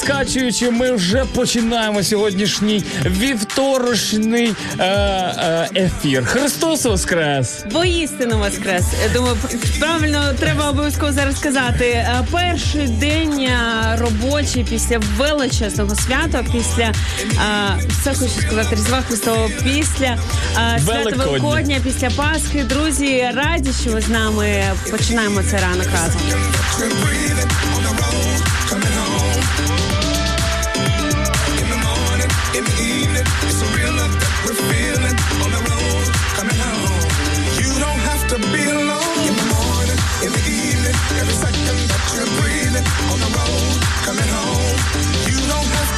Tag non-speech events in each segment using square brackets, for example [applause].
Підскачуючи, ми вже починаємо сьогоднішній вівторочний е, е, ефір. Христос Воскрес! Воістину воскрес. Я думаю, правильно треба обов'язково зараз сказати. Е, Перший день е, робочий після величезного свята, після е, все хочу сказати, Різдва Христового, після е, свята. Великодня, після Пасхи. Друзі, раді, що ви з нами починаємо цей ранок разом.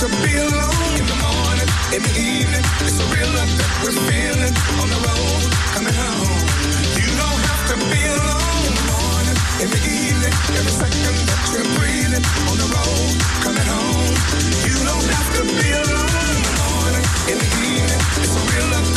To be alone. In the morning, in the evening, it's a real love that we're feeling on the road, coming home. You don't have to be alone. In the morning, in the evening, every second that you're breathing on the road, coming home. You don't have to be alone. In the morning, in the evening, it's a real love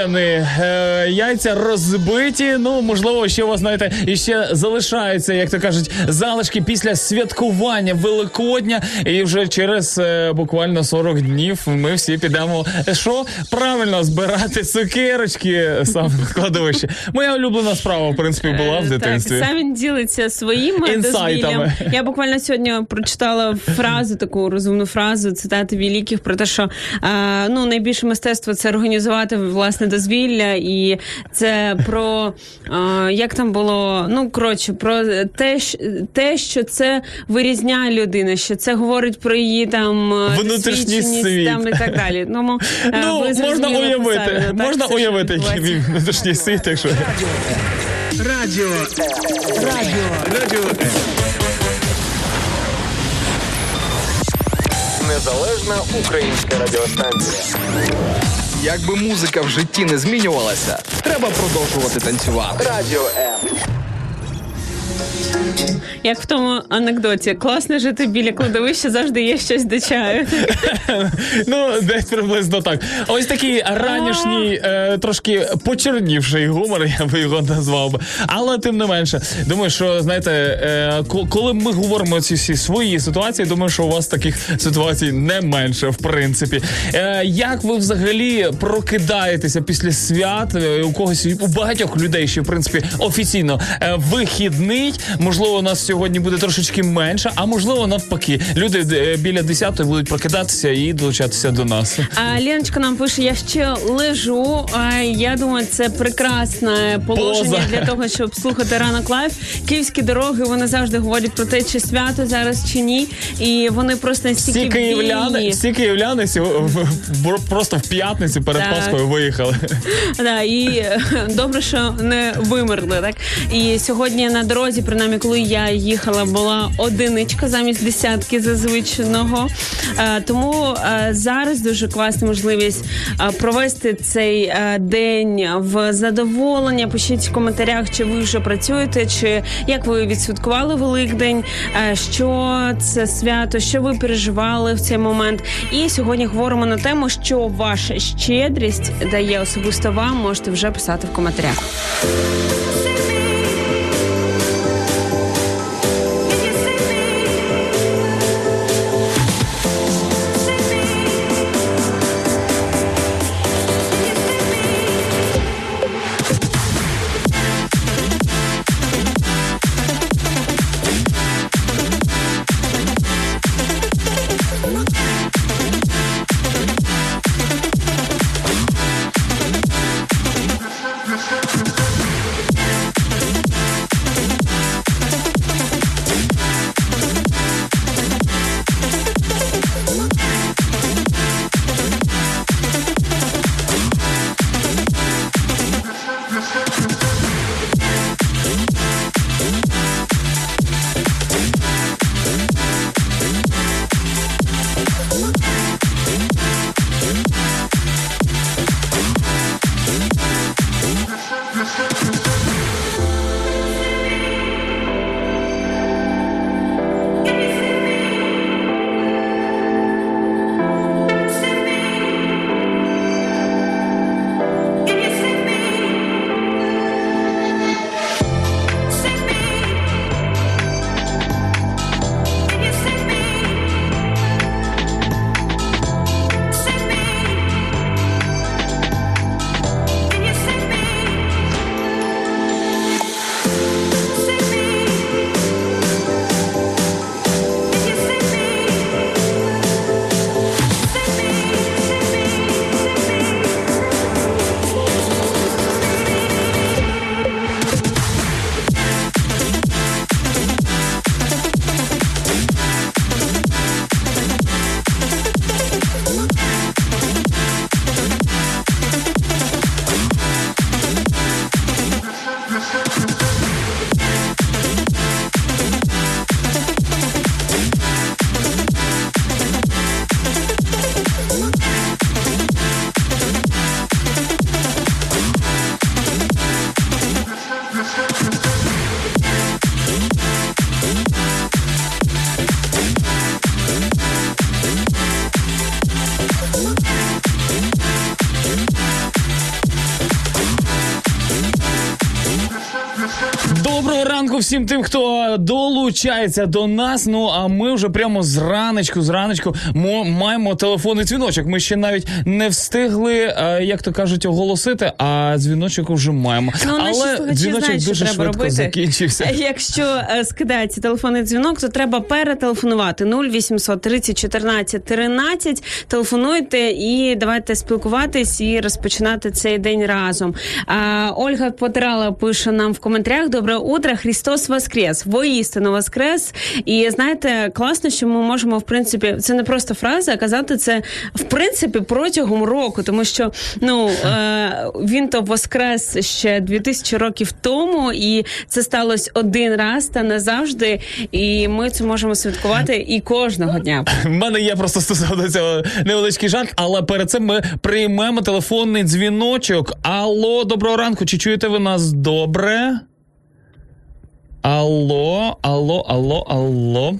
Пасочки е, яйця розбиті. Ну, можливо, ще у вас, знаєте, іще залишаються, як то кажуть, залишки після святкування Великодня. І вже через е, буквально 40 днів ми всі підемо. Що правильно збирати цукерочки саме в кладовище. Моя улюблена справа, в принципі, була в Е, дитинстві. Так, сам він ділиться своїми Інсайтами. Я буквально сьогодні прочитала фразу, таку розумну фразу, цитати великих про те, що е, ну найбільше мистецтво це організувати власне дозвілля, і це про е, як там було. Ну коротше, про те, те, що це вирізняє людину, що це говорить про її там Внутрішній світ. там і так далі. Тому, е, Ну, ви можна уявити, так, можна що уявити, який він внутрішній світ, якщо. Радіо. Радіо. Радіо. Незалежна українська радіостанція. Якби музика в житті не змінювалася, треба продовжувати танцювати. Радіо М. Як в тому анекдоті, класно жити біля кладовища, завжди є щось до чаю. Ну, десь приблизно так. Ось такий ранішній, е, трошки почернівший гумор, я би його назвав би. Але тим не менше, думаю, що знаєте, е, коли ми говоримо ці всі свої ситуації, думаю, що у вас таких ситуацій не менше, в принципі. Е, як ви взагалі прокидаєтеся після свят? У когось у багатьох людей ще в принципі офіційно вихідний. Можливо, у нас сьогодні буде трошечки менше, а можливо, навпаки, люди е, біля 10 будуть прокидатися і долучатися до нас. А Леночка нам пише: я ще лежу. А я думаю, це прекрасне положення Поза. для того, щоб слухати ранок live. Київські дороги вони завжди говорять про те, чи свято зараз чи ні. І вони просто настільки Всі київляни, всі київляни просто в п'ятницю перед Так. Пасхою виїхали. Да, і е, добре, що не вимерли. Так і сьогодні на дорозі, принаймні, коли я їхала, була одиничка замість десятки зазвичного. Е, Тому е, зараз дуже класна можливість е, провести цей день в задоволення. Пишіть в коментарях, чи ви вже працюєте, чи як ви відсвяткували Великдень, що це свято, що ви переживали в цей момент. І сьогодні говоримо на тему, що ваша щедрість дає особисто вам. Можете вже писати в коментарях. Всім тим, хто долучається до нас. Ну а ми вже прямо з раночку, з раночку мо- маємо телефонний дзвіночок. Ми ще навіть не встигли, е, як то кажуть, оголосити, а дзвіночок вже маємо. Ну, Але дзвіночок що дуже треба швидко робити. закінчився. [laughs] Якщо е, скидається телефонний дзвінок, то треба перетелефонувати 0800 30 14 13. Телефонуйте і давайте спілкуватись і розпочинати цей день разом. А, Ольга Потирала пише нам в коментарях: Добре утро, Христос Воскрес! Воістину Воскрес! І знаєте, класно, що ми можемо, в принципі, це не просто фраза, а казати це в принципі протягом року, тому що ну е, він то воскрес ще 2000 років тому, і це сталося один раз та назавжди. І ми це можемо святкувати і кожного дня. [laughs] В мене є просто стосовно цього невеличкий жарт, але перед цим ми приймемо телефонний дзвіночок. Алло, доброго ранку. Чи чуєте ви нас добре? Алло, алло, алло, алло.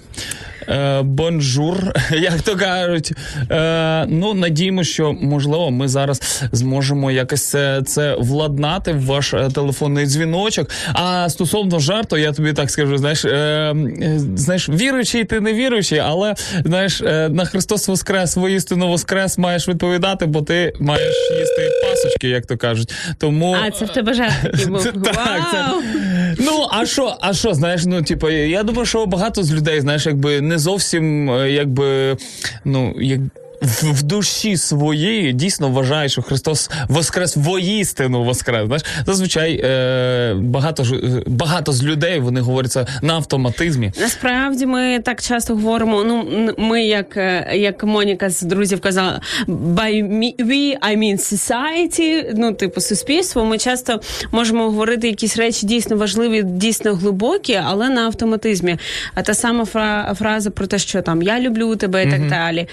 Е, бонжур, [laughs] як то кажуть. Е, ну, надіємо, що можливо ми зараз зможемо якось це, це владнати в ваш е, телефонний дзвіночок. А стосовно жарту, я тобі так скажу: знаєш, е, е, знаєш, віруючий ти не віруючий, але знаєш, на Христос Воскрес, воістину Воскрес маєш відповідати, бо ти маєш їсти пасочки, як то кажуть. Тому А, це в тебе жарт такий [laughs] був. Так, це-! Ну, а що, а що, знаєш, ну, типу, я думаю, що багато з людей, знаєш, якби не зовсім, е, якби, ну, як. В, в душі своєї дійсно вважає, що Христос воскрес воістину воскрес. Знаєш, зазвичай е, багато ж багато з людей вони говорять це на автоматизмі. Насправді ми так часто говоримо. Ну ми, як, е, як Моніка з друзів казала, by me, we, I mean society, ну типу суспільство. Ми часто можемо говорити якісь речі дійсно важливі, дійсно глибокі, але на автоматизмі. А та сама фра- фраза про те, що там я люблю тебе і так далі.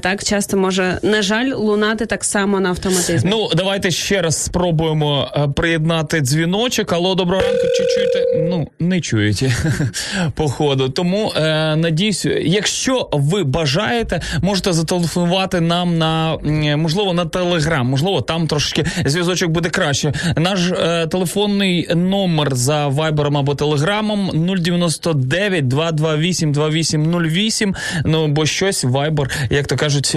Так часто може, на жаль, лунати так само на автоматизмі. Ну, давайте ще раз спробуємо е, приєднати дзвіночок. Алло, доброго ранку. Чи чуєте? Ну, не чуєте, [laughs] походу. Тому е, надіюсь, якщо ви бажаєте, можете зателефонувати нам на можливо на телеграм. Можливо, там трошки зв'язочок буде краще. Наш е, телефонний номер за вайбером або телеграмом 099 228 2808. Ну бо щось вайбер, як то кажуть,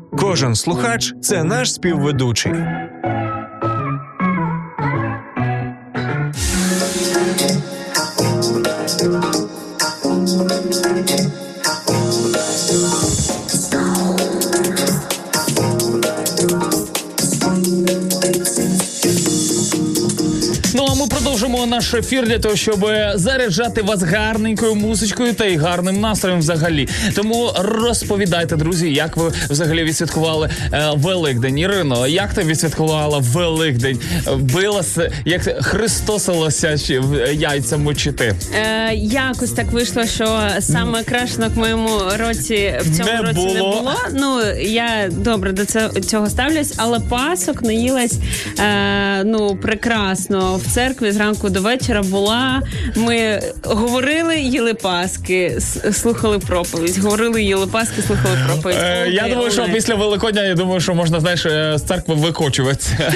Кожен слухач це наш співведучий. Продовжимо наш ефір для того, щоб заряджати вас гарненькою музичкою та й гарним настроєм взагалі. Тому розповідайте, друзі, як ви взагалі відсвяткували е, Великдень. Ірино, як ти відсвяткувала Великдень? Е, Билася, як Христосилася чи яйця мочити? Е, якось так вийшло, що саме крашенок в моєму році в цьому Не році не було. було. Ну я добре до цього ставлюсь, але пасок наїлась е, ну прекрасно в церкві зранку до вечора була. Ми говорили, їли паски, слухали проповідь. Говорили, їли паски, слухали проповідь. Е, я думаю, що після Великодня, я думаю, що можна знаєш е, з церкви викочуватися,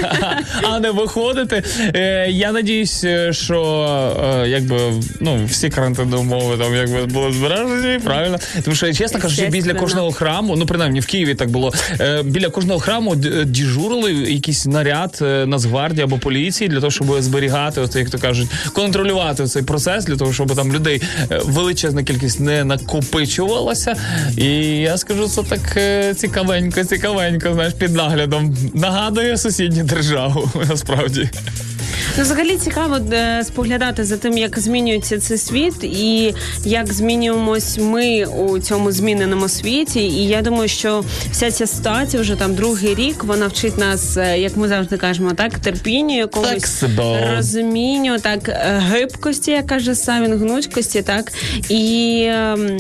[laughs] а не виходити. Е, Я надіюсь, е, що е, якби ну всі карантинні умови там якби були збережені, правильно. Тому що чесно кажучи, біля кожного храму, ну принаймні в Києві так було. е, Біля кожного храму діжурили якийсь наряд Нацгвардії або поліції для того, щоб зберігати, оце, як то кажуть, контролювати цей процес для того, щоб там людей е, величезна кількість не накопичувалася. І я скажу, це так е, цікавенько, цікавенько, знаєш, під наглядом. Нагадує сусідню державу, [laughs] насправді. Ну, взагалі цікаво е, споглядати за тим, як змінюється цей світ, і як змінюємось ми у цьому зміненому світі. І я думаю, що вся ця ситуація вже там другий рік вона вчить нас, е, як ми завжди кажемо, так терпінню, якомусь Flexible. розумінню, так е, гибкості, як каже Савін, гнучкості, так і ем,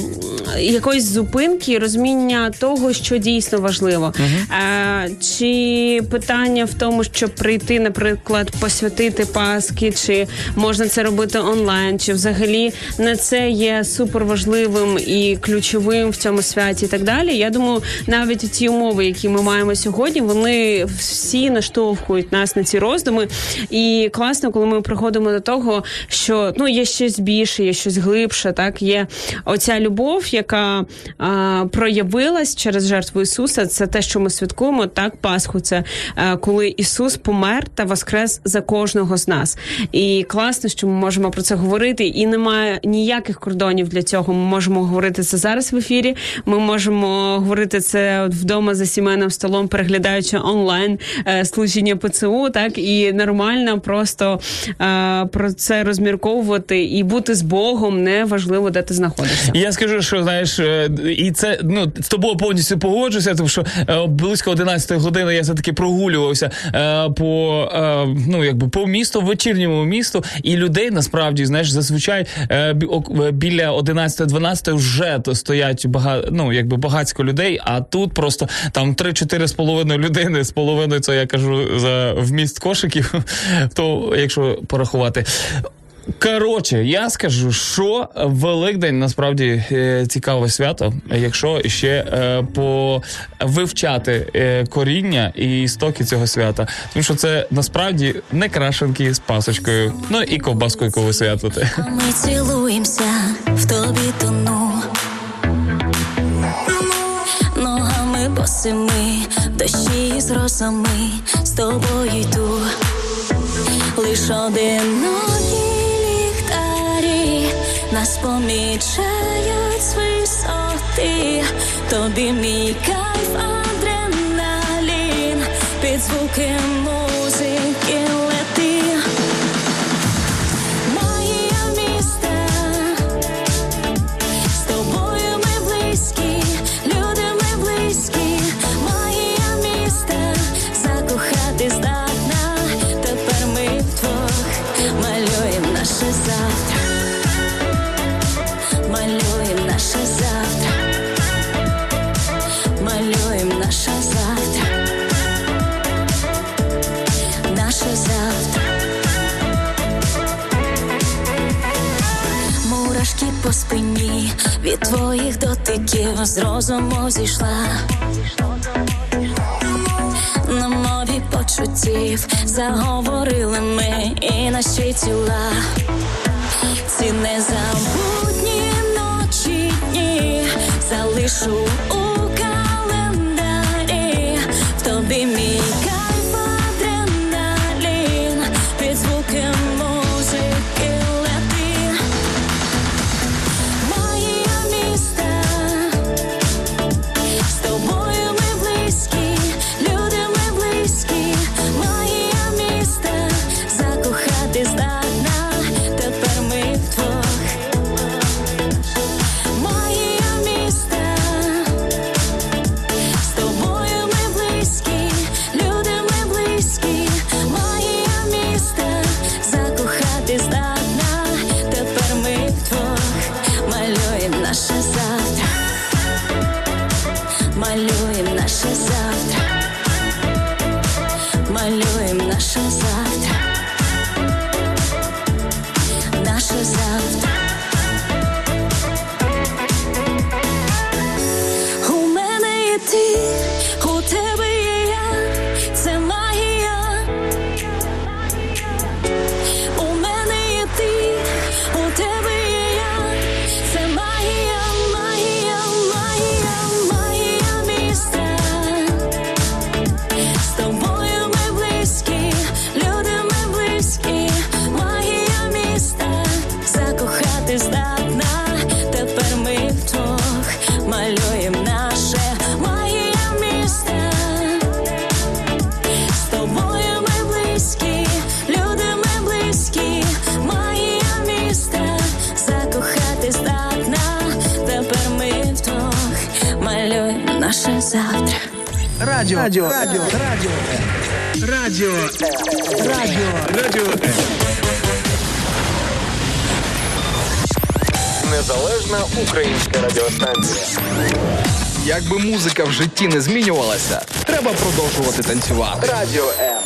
якоїсь зупинки, розуміння того, що дійсно важливо. Е, чи питання в тому, щоб прийти, наприклад, посвятити Паски, чи можна це робити онлайн, чи взагалі не це є суперважливим і ключовим в цьому святі, і так далі. Я думаю, навіть ті умови, які ми маємо сьогодні, вони всі наштовхують нас на ці роздуми. І класно, коли ми приходимо до того, що ну є щось більше, є щось глибше. Так є оця любов, яка а, проявилась через жертву Ісуса. Це те, що ми святкуємо. Так, Пасху, це а, коли Ісус помер та воскрес за кожного кожного з нас. І класно, що ми можемо про це говорити. І немає ніяких кордонів для цього. Ми можемо говорити це зараз в ефірі. Ми можемо говорити це вдома за сімейним столом, переглядаючи онлайн е, служіння ПЦУ, так і нормально просто е, про це розмірковувати і бути з Богом не важливо, де ти знаходишся. Я скажу, що знаєш, е, і це ну з тобою повністю погоджуся, тому що е, близько 11 години я все таки прогулювався е, по е, ну якби по місту, вечірньому місту, і людей насправді знаєш зазвичай е, е, біля 11-12 вже то стоять багато, ну якби багатько людей. А тут просто там 3-4 з половиною людини з половиною, це я кажу за вміст кошиків. [laughs] То якщо порахувати. Коротше, я скажу, що Великдень насправді е, цікаве свято, якщо ще е, повивчати е, коріння і істоки цього свята. Тому що це насправді не крашенки з пасочкою, ну і ковбаскою, святите. А ми цілуємося, в тобі тону. Ногами босими, дощі з росами, з тобою йду. Лиш одинокі нас помічають з висоти. Тобі мій кайф, адреналін, під звуки музики по спині від твоїх дотиків з розуму зійшла. На мові почуттів заговорили ми і наші тіла. Ці незабутні ночі дні залишу у житті не змінювалася, треба продовжувати танцювати. Радіо М.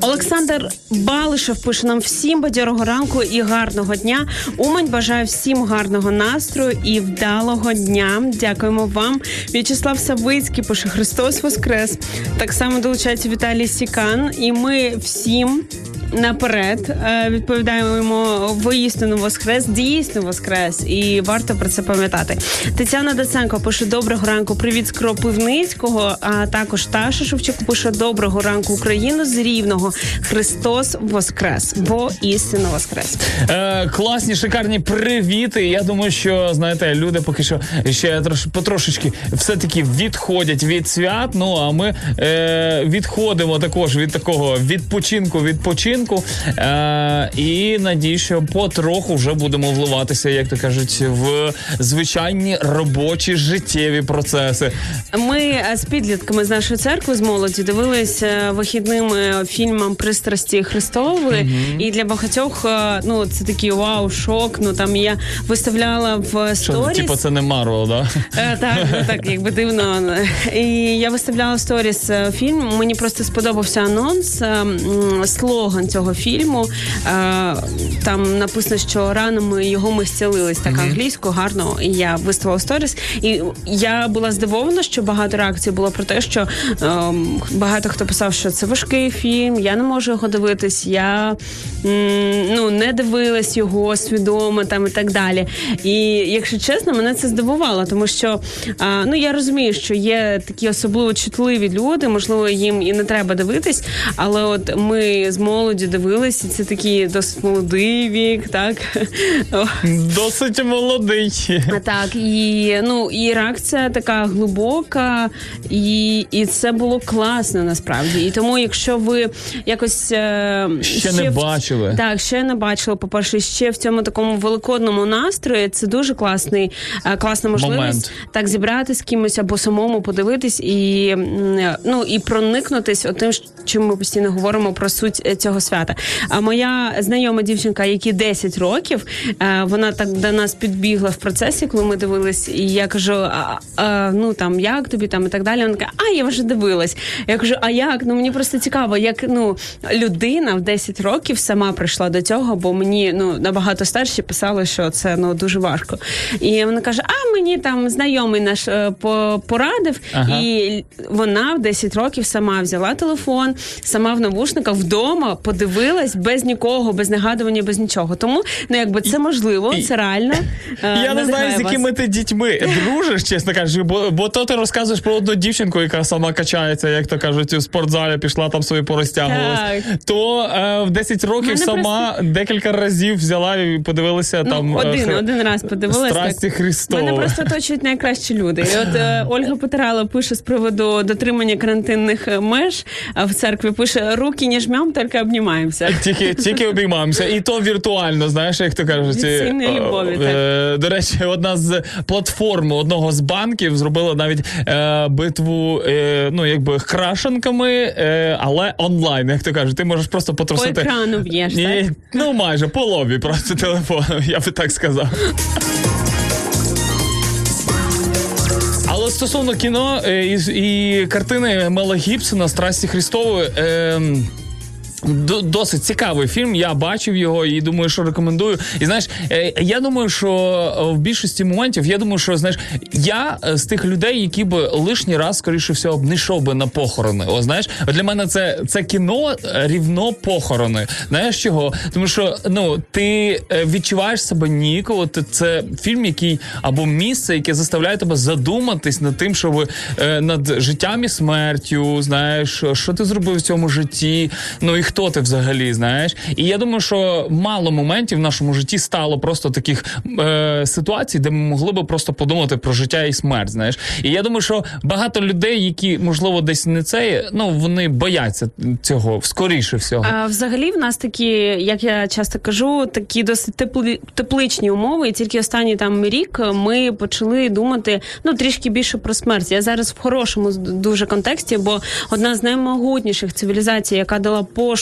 Олександр Балишев пише нам всім бадьорого ранку і гарного дня. Умань бажає всім гарного настрою і вдалого дня. Дякуємо вам. В'ячеслав Савицький пише Христос Воскрес. Так само долучається Віталій Сікан. І ми всім наперед е, відповідаємо воістину воскрес, дійсно воскрес, і варто про це пам'ятати. Тетяна Даценко пише доброго ранку. Привіт з Кропивницького. А також Таша Шевчук пише доброго ранку Україну з Рівного. Христос воскрес, бо воістину воскрес. Е, класні, шикарні привіти. Я думаю, що знаєте, люди поки що ще трош, потрошечки все-таки відходять від свят. Ну а ми е, відходимо також від такого відпочинку, відпочинку. Е, і надію, що потроху вже будемо вливатися, як то кажуть, в звичайні робочі життєві процеси. Ми е, з підлітками з нашої церкви з молоді дивилися вихідними фільмом Пристрасті Христової. І для багатьох е, ну це такий вау, шок. Ну там я виставляла в Що, сторіс. типу, це не Марвел, да? Е, Так, ну так, якби дивно. І я виставляла в сторіс е, фільм. Мені просто сподобався анонс, е, слоган цього фільму. Е, Там написано, що ранами його ми зцілились так англійською, гарно. І я виставила сторіс. І я була здивована, що багато реакцій було про те, що ем, багато хто писав, що це важкий фільм, я не можу його дивитись, я м, ну, не дивилась його свідомо там і так далі. І якщо чесно, мене це здивувало, тому що а, ну я розумію, що є такі особливо чутливі люди, можливо, їм і не треба дивитись, але от ми з молоді дивилися, це такий досить молодий вік, так. [laughs] Досить молодий. Так, і ну і реакція така глибока, і, і це було класно насправді. І тому, якщо ви якось е, Ще не в- бачили. так, ще не бачили. По перше, ще в цьому такому великодному настрої це дуже класний, е, класна можливість Момент. так зібрати з кимось або самому подивитись і ну і проникнутись отим, чим ми постійно говоримо про суть е, цього свята. А моя знайома дівчинка, якій 10 років, е, вона так до нас підбігла в процесі, коли ми дивились, і я кажу: а, а, ну там як тобі там і так далі. Вона каже, а я вже дивилась. Я кажу, а як? Ну мені просто цікаво, як ну людина в 10 років сама прийшла до цього, бо мені ну набагато старші писали, що це ну дуже важко. І вона каже: А мені там знайомий наш е, порадив, Ага. і вона в 10 років сама взяла телефон, сама в навушниках вдома подивилась без нікого, без нагадування, без нічого. Тому ну якби це можливо, це реально. Е, Я не знаю, з якими ти дітьми дружиш, чесно кажучи, бо, бо то ти розказуєш про одну дівчинку, яка сама качається, як то кажуть, у спортзалі пішла там собі порозтягувалась. То е, в 10 років сама декілька разів взяла і подивилася Ну, там. е, один, хр- один раз подивилась. Страсті так. Мене просто оточують найкращі люди. І от е, Ольга Потирала пише з приводу дотримання карантинних меж а в церкві. Пише руки не жмем, тільки обнімаємося. Тільки, тільки обіймаємося. І то віртуально, знаєш, як то кажуть. Е, любові, е, До речі, одна з платформ одного з банків зробила навіть е, битву, е, ну, якби крашенками, е, але онлайн, як то кажуть. Ти можеш просто По потрусити. екрану б'єш. так? Ну майже по лобі просто телефоном, я би так сказав. Стосовно кіно е, і, і картини Мела Гібсона Страсті Христової. Е, Д- Досить цікавий фільм. Я бачив його і думаю, що рекомендую. І знаєш, е, я думаю, що е, в більшості моментів я думаю, що знаєш, я е, з тих людей, які б лишній раз, скоріше всього, б не йшов би на похорони. О, знаєш, для мене це, це кіно рівно похорони. Знаєш чого? Тому що ну ти відчуваєш себе ніяково. Ти- Це фільм, який або місце, яке заставляє тебе задуматись над тим, що ви е, над життям і смертю, знаєш, що ти зробив в цьому житті. Ну і хто ти взагалі знаєш? І я думаю, що мало моментів в нашому житті стало просто таких е, ситуацій, де ми могли би просто подумати про життя і смерть. Знаєш, і я думаю, що багато людей, які можливо десь не це, ну вони бояться цього скоріше всього. А, взагалі, в нас такі, як я часто кажу, такі досить теплі, тепличні умови. І тільки останній там рік ми почали думати ну трішки більше про смерть. Я зараз в хорошому дуже контексті, бо одна з наймогутніших цивілізацій, яка дала поштовх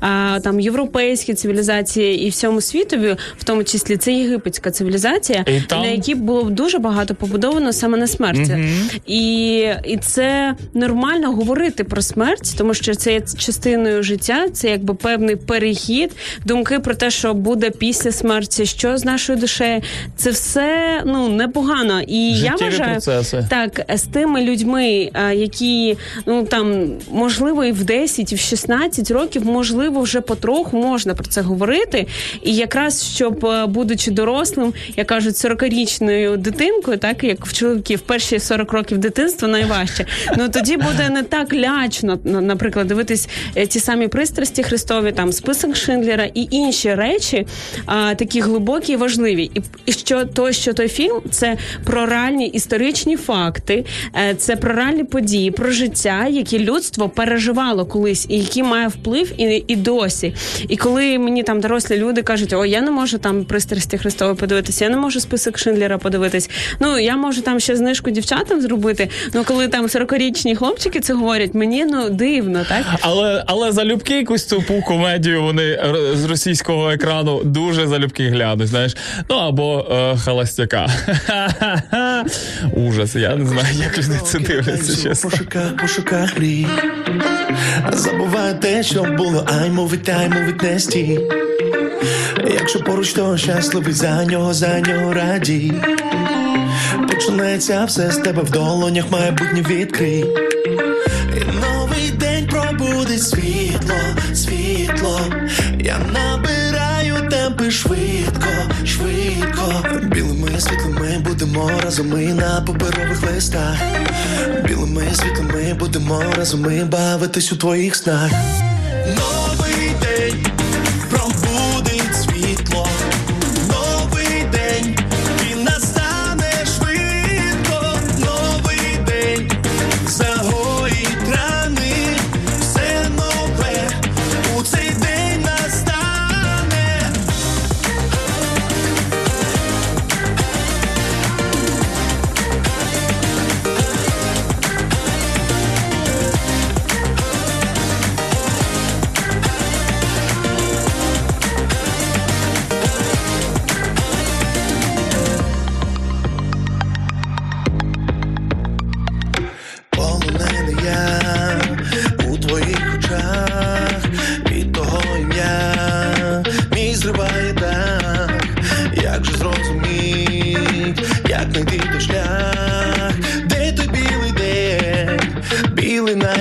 а, там європейській цивілізації і всьому світові, в тому числі це єгипетська цивілізація, І там- на якій було дуже багато побудовано саме на смерті. І, і це нормально говорити про смерть, тому що це є частиною життя, це якби певний перехід, думки про те, що буде після смерті, що з нашою душею. Це все ну непогано. І я вважаю процеси. так з тими людьми, які ну там можливо і в 10, і в 16 років років, можливо, вже потроху можна про це говорити. І якраз щоб, е, будучи дорослим, як кажуть, 40-річною дитинкою, так як в чоловіків перші 40 років дитинства найважче. Ну тоді буде не так лячно, наприклад, дивитись е, ті самі пристрасті Христові, там список Шиндлера і інші речі, а, такі глибокі і важливі. І, і що то, що той фільм це про реальні історичні факти, е, це про реальні події, про життя, які людство переживало колись, і які має вплив і, і досі. І коли мені там дорослі люди кажуть, о, я не можу там пристрасті Христові подивитися, я не можу список Шиндлера подивитись. Ну я можу там ще знижку дівчатам зробити. Ну коли там 40-річні хлопчики це говорять, мені ну дивно, так Але, але залюбки якусь тупу комедію вони з російського екрану дуже залюбки глянуть, знаєш. Ну або е, холостяка. [laughs] Ужас, я не знаю, як люди це дивляться, чесно. пошуках, пошуках мрій. Те, що було, ай мовить, ай мовить не стій. Якщо поруч, то щасливий за нього, за нього радій. Почнеться все з тебе в долонях, майбутнє відкрий. І новий день пробудить світло, світло. Я набираю темпи швидко, швидко. Білими світлими будемо разом ми на паперових листах. Білими світлими будемо разом ми бавитись у твоїх снах. Новий день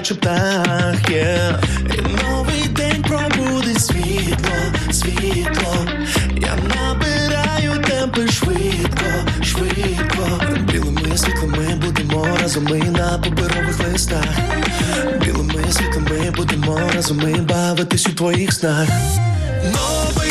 наче птах, yeah. І новий день пробудить світло, світло. Я набираю темпи швидко, швидко. Білими світлами будемо разом ми на паперових листах. Білими світлами будемо разом ми бавитись у твоїх снах. Новий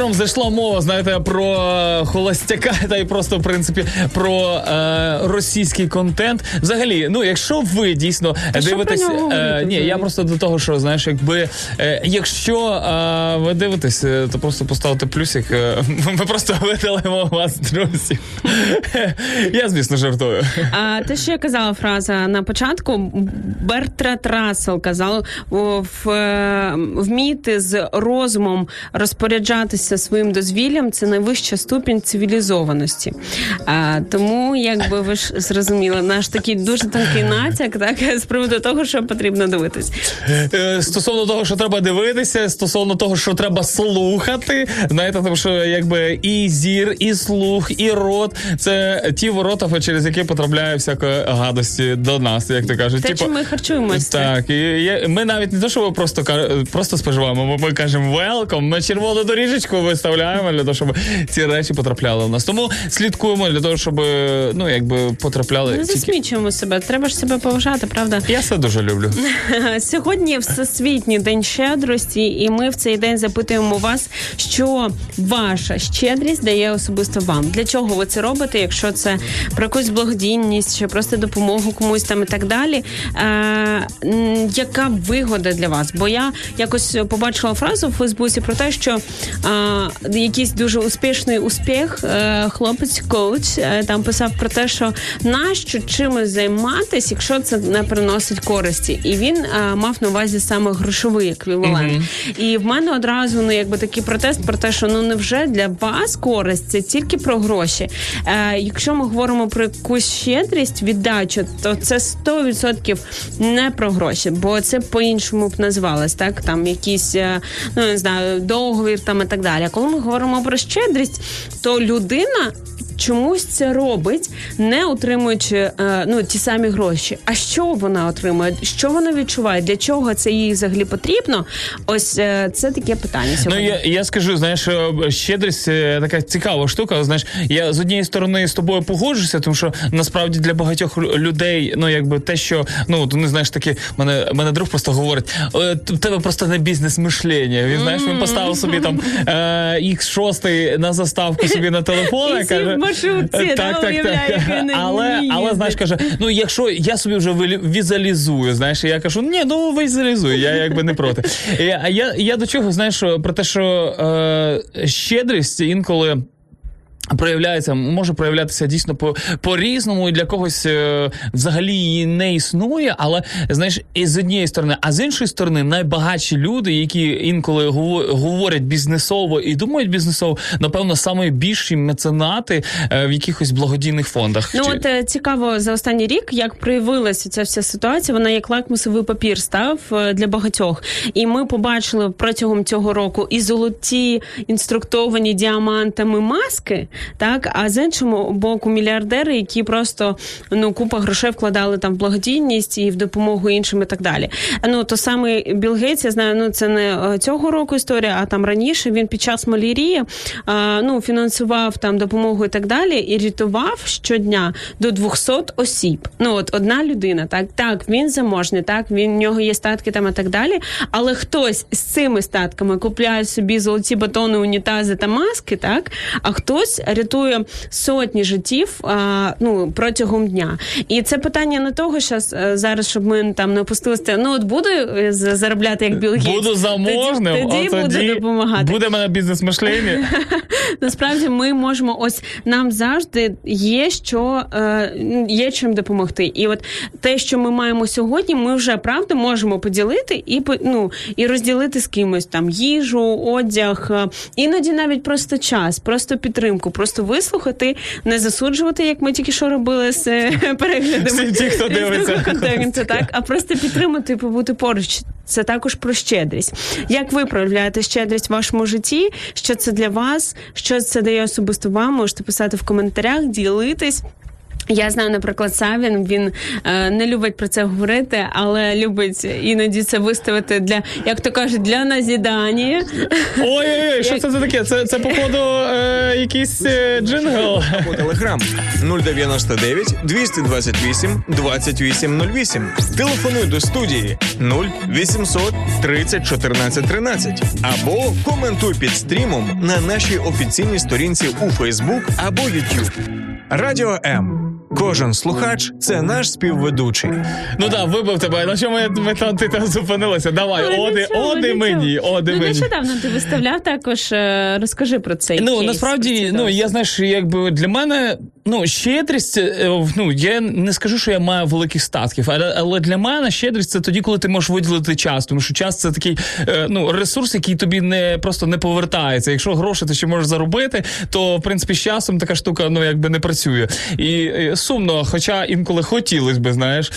ефіром зайшла мова, знаєте, про е, холостяка та й просто в принципі про е, російський контент. Взагалі, ну якщо ви дійсно Та що дивитесь, про нього говорити ні, я взагалі? просто до того, що знаєш, якби е, якщо е, ви дивитесь, е, то просто поставте плюсик. е, [laughs] Ми просто видалимо вас, друзі. [laughs] Я, звісно, жартую. А те, що я казала фраза на початку, Бертрат Рассел казав о, в, е, вміти з розумом розпоряджатися своїм дозвіллям це найвища ступінь цивілізованості. А, тому, якби ви ж зрозуміли, наш такий дуже тонкий натяк, так з приводу того, що потрібно дивитись. Е, Стосовно того, що треба дивитися, стосовно того, що треба слухати, знаєте, тому що якби і зір, і слух, і рот це ті ворота, через які потрапляє всяка гадості до нас, як то кажуть. Те, Типу, чим ми харчуємося. Так, і ми навіть не то, що ми просто просто споживаємо, ми, ми кажемо welcome, ми червону доріжечку виставляємо для того, щоб ці речі потрапляли в нас. Тому слідкуємо для того, щоб ну якби потрапляли. Не тільки- засмічуємо себе. Треба ж себе поважати, правда? Я це дуже люблю. [laughs] Сьогодні Всесвітній день щедрості, і ми в цей день запитуємо вас, що ваша щедрість дає особисто вам. Для чого ви це робите? Якщо це про якусь благодійність, чи просто допомогу комусь там і так далі. Е, яка вигода для вас? Бо я якось побачила фразу в Фейсбуці про те, що е, якийсь дуже успішний успіх, е, хлопець коуч е, там писав про те, що нащо чимось займатися, якщо це не приносить користі, і він е, мав на увазі саме грошовий еквівалент. І в мене одразу ну якби такий протест про те, що ну невже для вас користь це тільки про гроші. Е, якщо ми говоримо про якусь щедрість, віддачу, то це 100% не про гроші, бо це по-іншому б називалось, так там якийсь е, ну не знаю, договір там і так далі. А коли ми говоримо про щедрість, то людина. Чомусь це робить, не отримуючи е, ну ті самі гроші. А що вона отримує? Що вона відчуває? Для чого це їй взагалі потрібно? Ось е, це таке питання Ну я, я скажу, знаєш, е, щедрість така цікава штука. Знаєш, я з однієї сторони з тобою погоджуюся, тому що насправді для багатьох людей, ну якби те, що ну ти не знаєш, таке, мене мене друг просто говорить: «Е, т- в тебе просто не бізнес мишлення. Він знаєш, він поставив собі там е, X6 на заставку собі на телефон. [laughs] В маршрутці, да, так, так. він але, але знаєш, каже, ну якщо я собі вже візуалізую, знаєш, я кажу, ні, ну візуалізую, я якби не проти. А я, я до чого, знаєш, про те, що е, щедрість інколи. Проявляється, може проявлятися дійсно по, по-різному, і для когось е, взагалі її не існує, але знаєш, і з однієї сторони, а з іншої сторони, найбагатші люди, які інколи говорять бізнесово і думають бізнесово, напевно, саме більші меценати е, в якихось благодійних фондах. Ну Чи- от е, цікаво за останній рік, як проявилася ця вся ситуація. Вона як лакмусовий папір став е, для багатьох. І ми побачили протягом цього року і золоті інструктовані діамантами маски, так а з іншого боку, мільярдери, які просто ну купа грошей вкладали там в благодійність і в допомогу іншим, і так далі. Ну то саме Білл Гейтс, я знаю, ну це не е, цього року історія, а там раніше він під час малярії а, ну фінансував там допомогу і так далі, і рятував щодня до 200 осіб. Ну от одна людина, так так він заможний, так він в нього є статки там і так далі. Але хтось з цими статками купляє собі золоті батони, унітази та маски, так а хтось рятує сотні життів а, ну протягом дня. І це питання не того, що е, зараз, щоб ми там не опустилися. Ну от буду е, заробляти як Білл Гейтс. Буду заможним, тоді, тоді буду допомагати. Буде мене бізнес мишлення. [laughs] Насправді ми можемо ось нам завжди є що е, є чим допомогти. І от те, що ми маємо сьогодні, ми вже правда можемо поділити і ну, і розділити з кимось там їжу, одяг, іноді навіть просто час, просто підтримку, просто вислухати, не засуджувати, як ми тільки що робили з е, переглядами. Ті, хто дивиться. контенту, так, а просто підтримати і побути поруч. Це також про щедрість. Як ви проявляєте щедрість в вашому житті? Що це для вас? Що це дає особисто вам? Можете писати в коментарях, ділитись. Я знаю, наприклад, Савін він е, не любить про це говорити, але любить іноді це виставити для, як то кажуть, для назідання. Ой-ой-ой, що це за таке? Це, це походу, е, якийсь е, джингл. або телеграм 099 228 2808. Телефонуй до студії 0800 30 14 13 або коментуй під стрімом на нашій офіційній сторінці у Facebook або YouTube. Радіо М. Кожен слухач це наш співведучий. Ну так, вибив тебе. На чому я- ми там ти там зупинилася? Давай, Ну, оди, нічого, оди нічого. мені, оди ну, мені. нещодавно ти виставляв також. е, Розкажи про цей Ну кейс, насправді, ну я знаєш, якби для мене, ну, щедрість, е, ну, я не скажу, що я маю великих статків, але, але для мене щедрість це тоді, коли ти можеш виділити час. Тому що час це такий е, ну, ресурс, який тобі не просто не повертається. Якщо гроші ти ще можеш заробити, то в принципі з часом така штука ну якби не працює. І е, сумно, хоча інколи хотілося би, знаєш.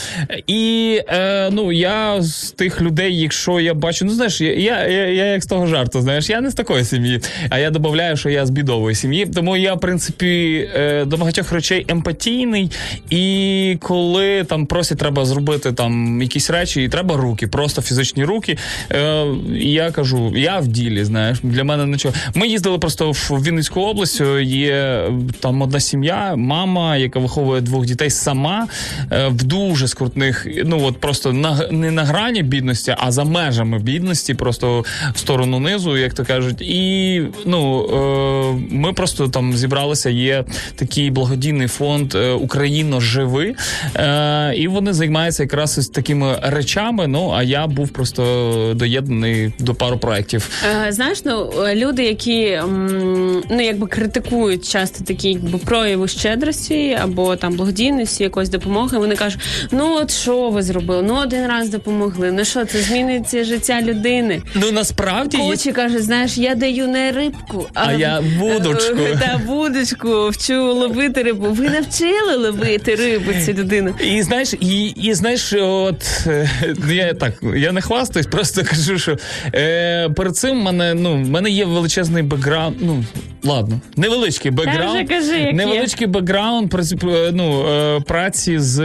І е, ну я з тих людей, якщо я бачу, ну знаєш, я, я, я, я як з того жарту, знаєш, я не з такої сім'ї, а я додаю, що я з бідової сім'ї. Тому я, в принципі, е, до багатьох речей емпатійний. І коли там просять, треба зробити там якісь речі, і треба руки, просто фізичні руки. Е, я кажу, я в ділі, знаєш, для мене нічого. Ми їздили просто в Вінницьку область. Є там одна сім'я, мама, яка виховує двох дітей сама е, в дуже скрутних, ну от просто на не на грані бідності, а за межами бідності, просто в сторону низу, як то кажуть. І ну е, ми просто там зібралися. Є такий благодійний фонд е, Україно живи, е, і вони займаються якраз ось такими речами. Ну а я був просто доєднаний до пару проєктів. Е, Знаєш, ну люди, які м, ну якби критикують часто такі якби прояви щедрості або там благодійності, якоїсь допомоги. Вони кажуть: ну от що ви зробили? Ну один раз допомогли. Ну що це зміниться життя людини? Ну насправді є Коучі кажуть, знаєш, я даю не рибку, а, А я вудочку. [laughs] Та вудочку, вчу ловити рибу. Ви навчили ловити рибу цю людину. І знаєш, і, і знаєш, от е, я так я не хвастаюсь, просто кажу, що е, перед цим в мене ну в мене є величезний бекграунд. Ну ладно, невеличкий бекграунд. Кажи, невеличкий бекграунд праці- ну, е, праці з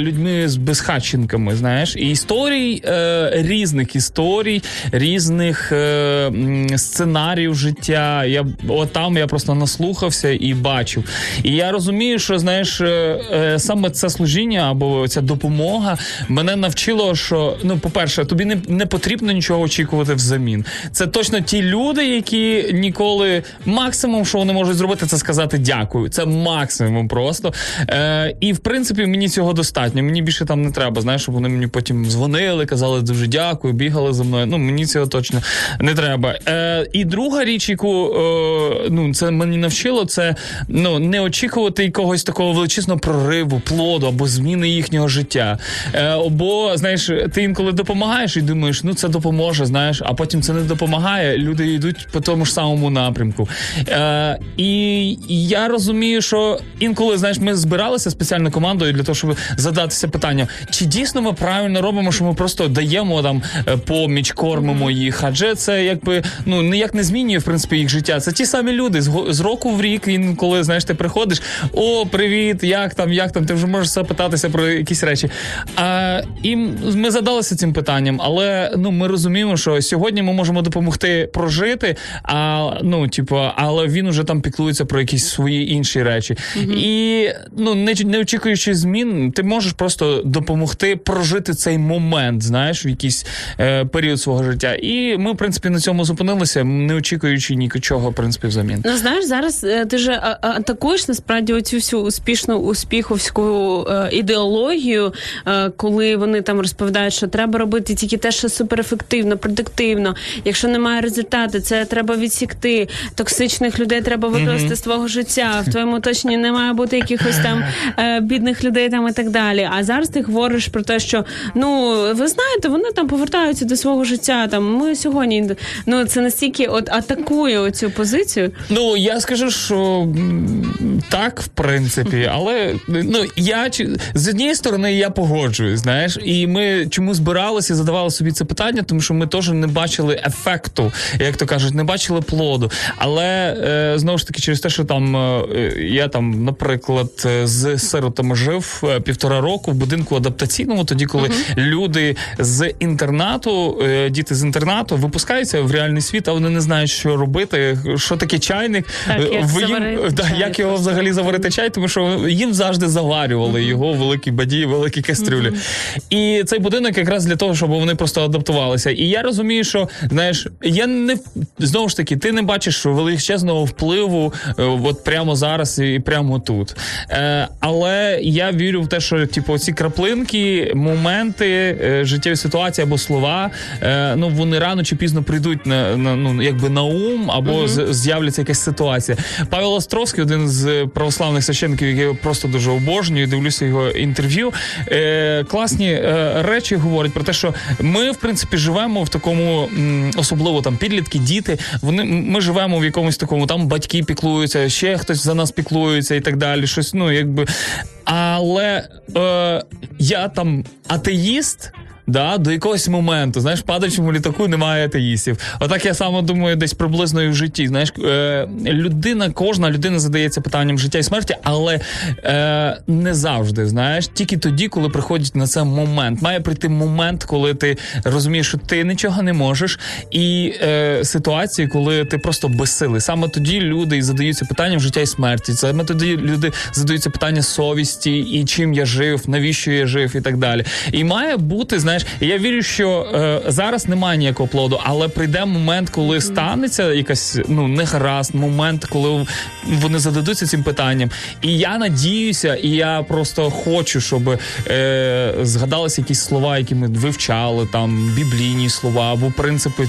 людьми з безхатченками. Знаєш, і історій е, різних історій, різних е, сценаріїв життя. Я от там я просто наслухався і бачив. І я розумію, що знаєш, е, е, саме це служіння або ця допомога мене навчило, що ну, по-перше, тобі не, не потрібно нічого очікувати взамін. Це точно ті люди, які ніколи максимум, що вони можуть зробити, це сказати дякую. Це максимум просто. Е, і в принципі мені цього достатньо. Мені більше там не треба. Знаєш, щоб вони мені потім дзвонили, казали дуже дякую, бігали за мною. Ну мені цього точно не треба. Е, і друга річ, яку е, ну це мені навчило, це ну не очікувати якогось такого величезного прориву, плоду або зміни їхнього життя. Е, або знаєш, ти інколи допомагаєш і думаєш, ну це допоможе, знаєш, а потім це не допомагає. Люди йдуть по тому ж самому напрямку. Е, і я розумію, що інколи знаєш, ми збиралися спеціально командою для того, щоб задатися питання, чи дійсно ми правильно робимо, що ми просто даємо там е, поміч, кормимо їх, адже це якби ну ніяк не змінює в принципі їх життя. Це ті самі люди з, року в рік. Він коли знаєш, ти приходиш, о, привіт, як там, як там, ти вже можеш запитатися про якісь речі. А, і ми задалися цим питанням, але ну ми розуміємо, що сьогодні ми можемо допомогти прожити, а ну, типу, але він уже там піклується про якісь свої інші речі. І ну не, не очікуючи змін, ти можеш просто допомогти прожити цей момент, знаєш, в якийсь е, період свого життя. І ми, в принципі, на цьому зупинилися, не очікуючи нічого, в принципі, взамін. Ну знаєш, зараз е, ти а- атакуєш насправді оцю всю успішну успіховську е, ідеологію, е, коли вони там розповідають, що треба робити тільки те, що суперефективно, продуктивно. Якщо немає результату, це треба відсікти. Токсичних людей треба викласти з твого життя. В твоєму оточенні не має бути якихось там е, бідних людей там і так далі. А зараз ти говориш про те, що ну ви знаєте, вони там повертаються до свого життя. Там ми сьогодні ну це настільки от атакує оцю позицію. Ну я скажу, що м, так, в принципі, але ну я з однієї сторони я погоджуюсь, знаєш, і ми чому збиралися і задавали собі це питання, тому що ми теж не бачили ефекту, як то кажуть, не бачили плоду. Але е, знову ж таки, через те, що там е, я там, наприклад, е, з сиротами жив е, півтора року в будинку адаптаційному, тоді, коли люди з інтернату, е, діти з інтернату випускаються в реальний світ, а вони не знають, що робити, що таке чайник, Так, е, як в заварити да, як його взагалі заварити чай, тому що їм завжди заварювали його в великій баді, великій кастрюлі. І цей будинок якраз для того, щоб вони просто адаптувалися. І я розумію, що знаєш, я не знову ж таки, ти не бачиш величезного впливу е, от прямо зараз і прямо тут. Е, але я вірю в те, що типу ці краплинки, моменти, е, життєві ситуації або слова, е, ну вони рано чи пізно прийдуть на, на ну якби на ум, або з'являться якась ситуація. Павел Островський, один з православних священників, який я просто дуже обожнюю, дивлюся його інтерв'ю. Е, класні е, речі говорять про те, що ми, в принципі, живемо в такому, м, особливо там підлітки, діти. Вони ми живемо в якомусь такому, там батьки піклуються, ще хтось за нас піклується і так далі. Щось, ну якби. Але е, я там атеїст. Да, до якогось моменту, знаєш, в падаючому літаку немає атеїстів. Отак я саме думаю, десь приблизно і в житті. Знаєш, е, людина, кожна людина задається питанням життя і смерті, але е, не завжди. Знаєш, тільки тоді, коли приходить на це момент. Має прийти момент, коли ти розумієш, що ти нічого не можеш, і е, ситуації, коли ти просто безсилий. Саме тоді люди і задаються питанням життя і смерті. Саме тоді люди задаються питання совісті і чим я жив, навіщо я жив, і так далі. І має бути, знаєш, і я вірю, що е, зараз немає ніякого плоду, але прийде момент, коли станеться якась ну негаразд, момент, коли вони зададуться цим питанням. І я надіюся, і я просто хочу, щоб е, згадалися якісь слова, які ми вивчали, там біблійні слова або принципи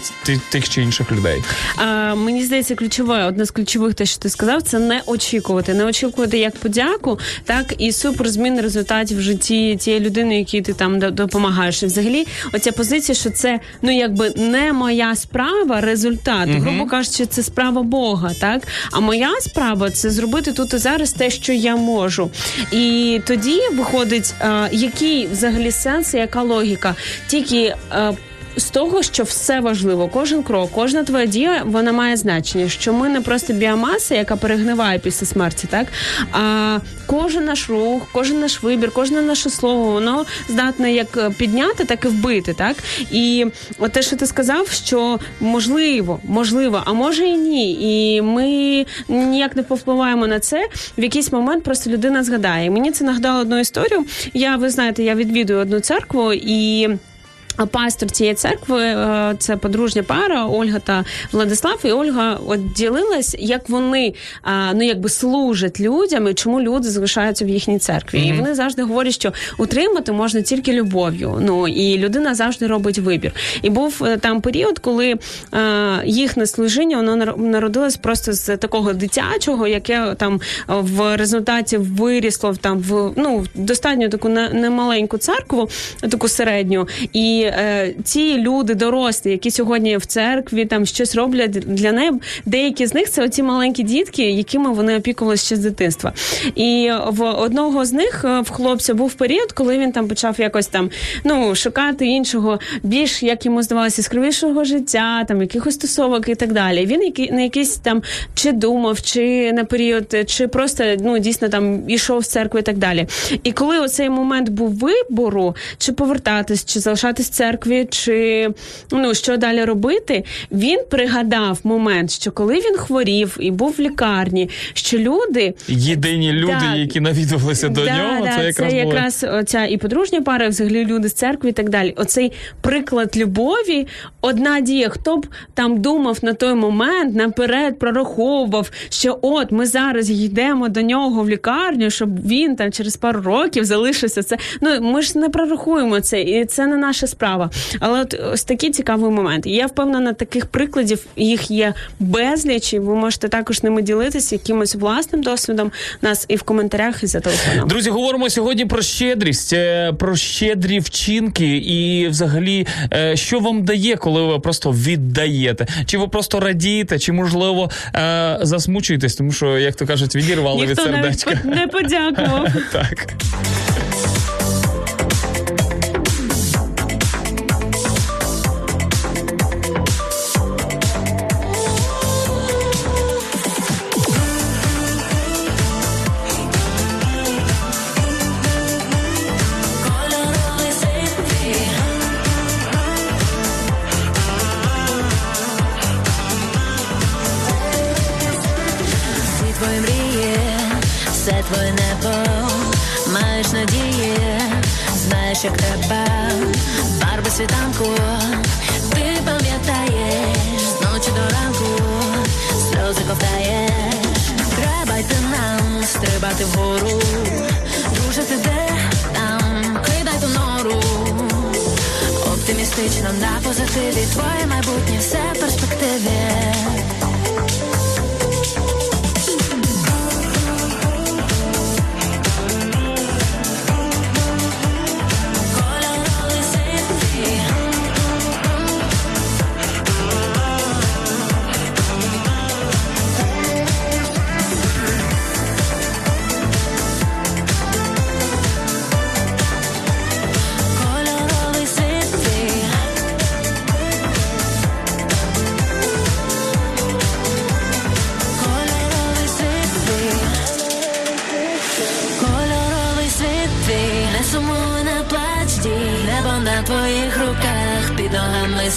тих чи інших людей. А, мені здається, ключове, одне з ключових, те, що ти сказав, це не очікувати. Не очікувати як подяку, так і суперзмін результатів в житті тієї людини, якій ти там до- допомагаєш. Взагалі, оця позиція, що це ну якби не моя справа, результат. Грубо кажучи, це справа Бога, так? А моя справа це зробити тут і зараз те, що я можу. І тоді виходить, а, який взагалі сенс, і яка логіка? Тільки. а, з того, що все важливо, кожен крок, кожна твоя дія, вона має значення. Що ми не просто біомаса, яка перегниває після смерті, так а кожен наш рух, кожен наш вибір, кожне наше слово, воно здатне як підняти, так і вбити. Так і от те, що ти сказав, що можливо, можливо, а може і ні. І ми ніяк не повпливаємо на це. В якийсь момент просто людина згадає. Мені це нагадало одну історію. Я, ви знаєте, я відвідую одну церкву і. Пастор цієї церкви е, це подружня пара Ольга та Владислав. І Ольга от ділилась, як вони ну якби служать людям і чому люди залишаються в їхній церкві. І вони завжди говорять, що утримати можна тільки любов'ю. Ну і людина завжди робить вибір. І був е, там період, коли е, їхнє служіння воно нар- народилось просто з такого дитячого, яке там е, в результаті вирісло в там в ну достатньо таку немаленьку церкву, таку середню. І е, ці люди дорослі, які сьогодні в церкві там щось роблять для неї, деякі з них це оці маленькі дітки, якими вони опікувалися ще з дитинства. І в одного з них е, в хлопця був період, коли він там почав якось там ну шукати іншого, більш як йому здавалося, яскравішого життя, там якихось стосовок і так далі. Він який на якийсь там чи думав, чи на період, чи просто ну дійсно там ішов з церкви і так далі. І коли оцей момент був вибору, чи повертатись, чи залишатись церкві, чи ну що далі робити, він пригадав момент, що коли він хворів і був в лікарні, що люди Єдині люди, Да. які навідувалися до Да, нього, да, це якраз це були. якраз оця і подружня пара, і взагалі люди з церкви і так далі. Оцей приклад любові, одна дія. Хто б там думав на той момент, наперед прораховував, що от ми зараз йдемо до нього в лікарню, щоб він там через пару років залишився. Це ну ми ж не прорахуємо це, і це не наша справа. Але от ось такий цікавий момент. Я впевнена, таких прикладів їх є безліч. І ви можете також ними ділитися якимось власним досвідом. Нас і в коментарях, і за телефоном. Друзі, говоримо сьогодні про щедрість, е, про щедрі вчинки, і взагалі, е, що вам дає, коли ви просто віддаєте? Чи ви просто радієте, чи можливо е, засмучуєтесь, тому що, як то кажуть, відірвали від Ніхто навіть сердечка. не подякував. [laughs] Так. Як треба, барви світанку, ти пам'ятаєш, ночі до ранку, сльози ковтаєш, йти нам, стрибати вгору, дружити де там, кидай ту нору. Оптимістично на позитиві, твоє майбутнє все в перспективі.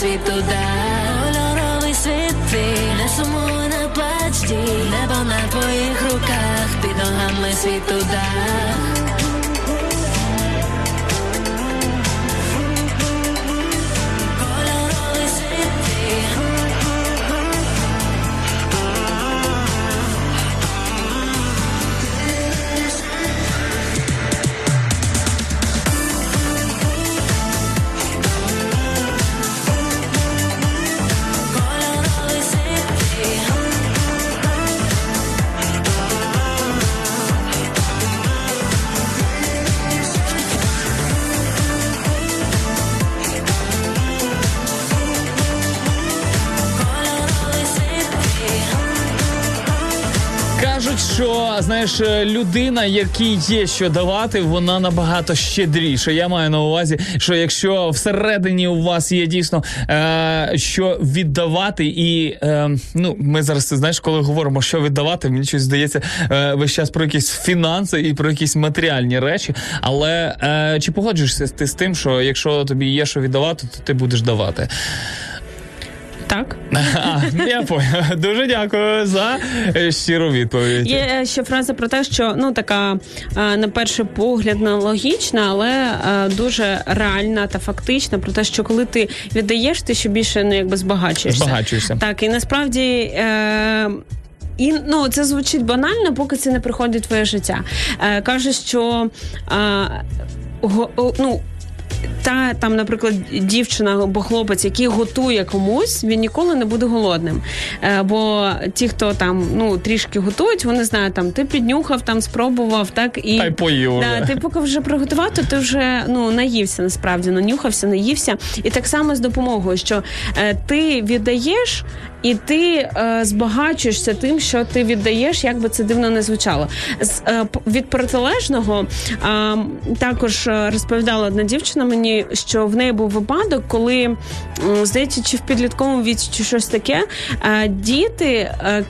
Ногами дай кольоровий світ твій, не сумуй, небо на твоїх руках, під ногами світу туди. Знаєш, е, людина, якій є що давати, вона набагато щедріша. Я маю на увазі, що якщо всередині у вас є дійсно е, що віддавати, і е, ну ми зараз знаєш, коли говоримо, що віддавати, мені щось здається е, весь час про якісь фінанси і про якісь матеріальні речі. Але е, чи погоджуєшся ти з тим, що якщо тобі є що віддавати, то ти будеш давати? Так. А, [laughs] я поняв. Дуже дякую за е, щиру відповідь. Є ще фраза про те, що ну така е, на перший погляд логічна, але е, дуже реальна та фактична про те, що коли ти віддаєш, ти ще більше ну якби збагачуєшся. Збагачуєшся. Так, і насправді. Е, і ну це звучить банально, поки це не приходить в твоє життя. Е, каже, що е, го, ну. Та там, наприклад, дівчина або хлопець, який готує комусь, він ніколи не буде голодним. Е, бо ті, хто там ну трішки готують, вони знають, там ти піднюхав, там спробував, так і Та й поїв Да, ти поки вже приготував, то ти вже ну наївся насправді, нанюхався, наївся. І так само з допомогою, що е, ти віддаєш. І ти е, збагачуєшся тим, що ти віддаєш, як би це дивно не звучало. З е, від протилежного е, також розповідала одна дівчина мені, що в неї був випадок, коли здається, чи в підлітковому віці, чи щось таке, е, діти е,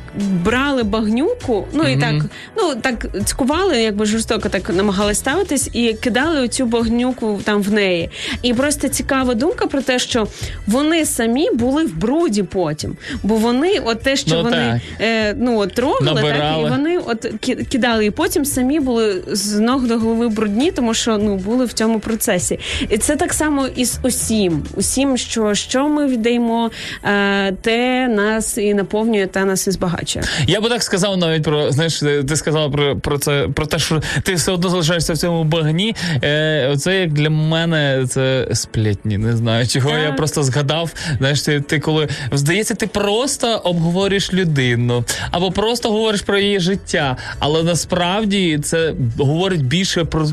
брали багнюку, ну і так, ну так цькували, якби жорстоко так намагались ставитись, і кидали оцю багнюку там в неї. І просто цікава думка про те, що вони самі були в бруді потім, бо вони, от те, що Ну, вони е, ну от робили, так і вони от ки- кидали, і потім самі були з ног до голови брудні, тому що ну були в цьому процесі. І це так само і з усім. Усім, що, що ми віддаємо, е, те нас і наповнює, те нас і збагачує. Я би так сказав навіть про знаєш, ти сказала про, про це про те, що ти все одно залишаєшся в цьому багні. Е, це як для мене це сплетні. Не знаю чого. Так. Я просто згадав. Знаєш, ти, ти коли здається, ти просто обговорюєш людину або просто говориш про її життя. Але насправді це говорить більше про,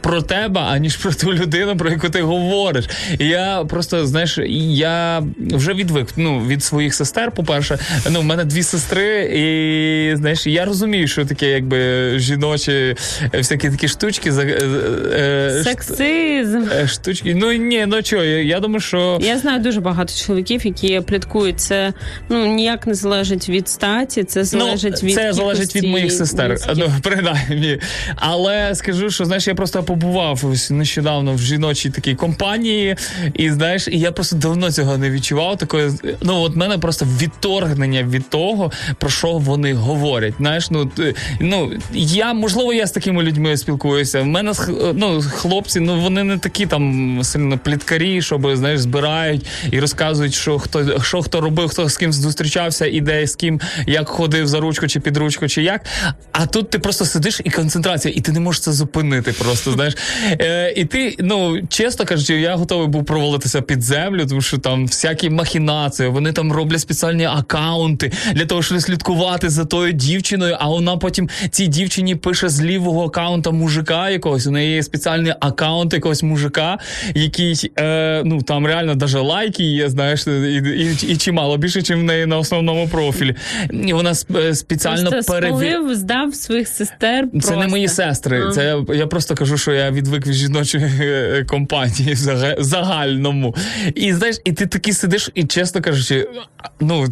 про тебе, аніж про ту людину, про яку ти говориш. І я просто знаєш, я вже відвик ну, від своїх сестер. По-перше, ну в мене дві сестри, і знаєш, я розумію, що таке, якби жіночі е, всякі такі штучки за е, е, Сексизм. штучки. Ну ні, ну чого, я, я думаю, що. Я знаю дуже багато чоловіків, які пліткують. Це ну ніяк не залежить від статі, це залежить від Ну, це залежить від моїх сестер. Ну, [laughs] принаймні. Але скажу, що знаєш, я просто побував ось нещодавно в жіночій такій компанії, і знаєш, і я просто давно цього не відчував. Такої, ну от мене просто відторгнення від того, про що вони говорять. Знаєш, ну ну я можливо, я з такими людьми спілкуюся. В мене ну, хлопці, ну вони не такі там сильно пліткарі, щоб знаєш, збирають і розказують, що хто що хто робив, хто з ким зустрічався, і де з ким як ходив за ручку чи під ручку, чи як. А тут ти просто сидиш і концентрація, і ти не можеш це зупинити. Просто знаєш. Е, і ти, ну чесно кажучи, я готовий був провалитися під землю, тому що там всякі махінації, вони там роблять спеціальні акаунти для того, щоб слідкувати за тою дівчиною. А вона потім цій дівчині пише з лівого акаунта мужика якогось. У неї є спеціальний акаунт якогось мужика, який е, ну там реально даже лайки є, знаєш, і, і, і чимало більше, ніж в неї на основному профілі. І вона е, спеціально Просто перевіряє. спалив, здав своїх сестер. Це просто. не мої сестри. А. Це я, просто кажу, що я відвик від жіночої е, компанії загальному. І знаєш, і ти такий сидиш, і чесно кажучи, ну.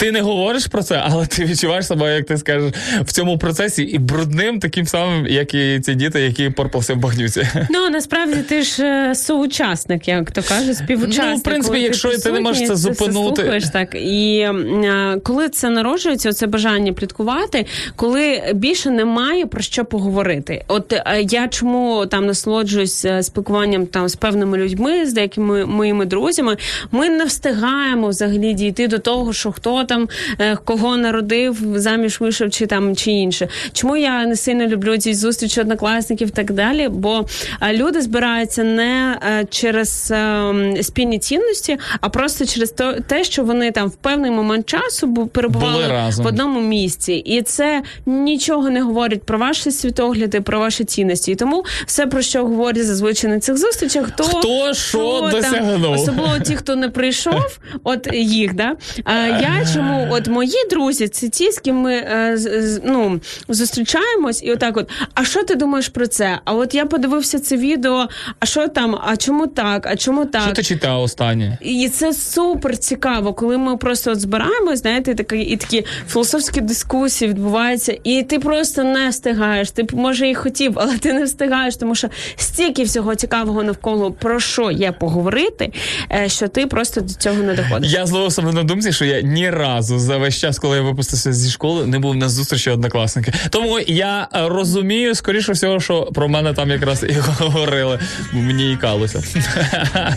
Ти не говориш про це, але ти відчуваєш себе, як ти скажеш, в цьому процесі і брудним, таким самим, як і ці діти, які порпалися в багнюці. Ну насправді ти ж е, соучасник, як то кажуть, співучасник. Ну, в принципі, Коли якщо ти не можеш це присутній, ти слухаєш, так і е, коли це народжується, це бажання пліткувати, коли більше немає про що поговорити. От е, я чому там насолоджуюсь спілкуванням там з певними людьми, з деякими моїми друзями. Ми не встигаємо взагалі дійти до того, що хто там е, кого народив, заміж вийшов чи там чи інше. Чому я не сильно люблю ці зустрічі однокласників і так далі? Бо е, люди збираються не е, через е, спільні цінності, а просто через те, що вони там в певний момент часу перебували разом. в одному місці, і це нічого не говорить про ваші світогляди, про ваші цінності. І тому все про що говорять зазвичай на цих зустрічах, то Хто що досягнув. особливо ті, хто не прийшов, от їх, да. А я [laughs] чому, от мої друзі, це ті, з ким ми е, з- з- ну, зустрічаємось, і отак, от, а що ти думаєш про це? А от я подивився це відео, а що там, а чому так, а чому так? Що ти читав останнє? І це супер цікаво, коли ми просто от збираємось, знаєте, такі і такі філософські дискусії відбуваються, і ти просто не встигаєш. Ти може і хотів, але ти не встигаєш, тому що стільки всього цікавого навколо про що є поговорити, е, що ти просто до цього не доходиш. Я зловив себе на думці, що я ні разу за весь час, коли я випустився зі школи, не був на зустрічі однокласники. Тому я розумію, скоріше всього, що про мене там якраз і [laughs] говорили. Мені Мені ікалося. [laughs]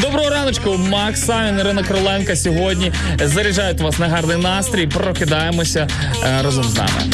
Доброго раночку, Макс Ірина Короленка. сьогодні заряджають вас на гарний настрій. Прокидаємося е, разом з нами.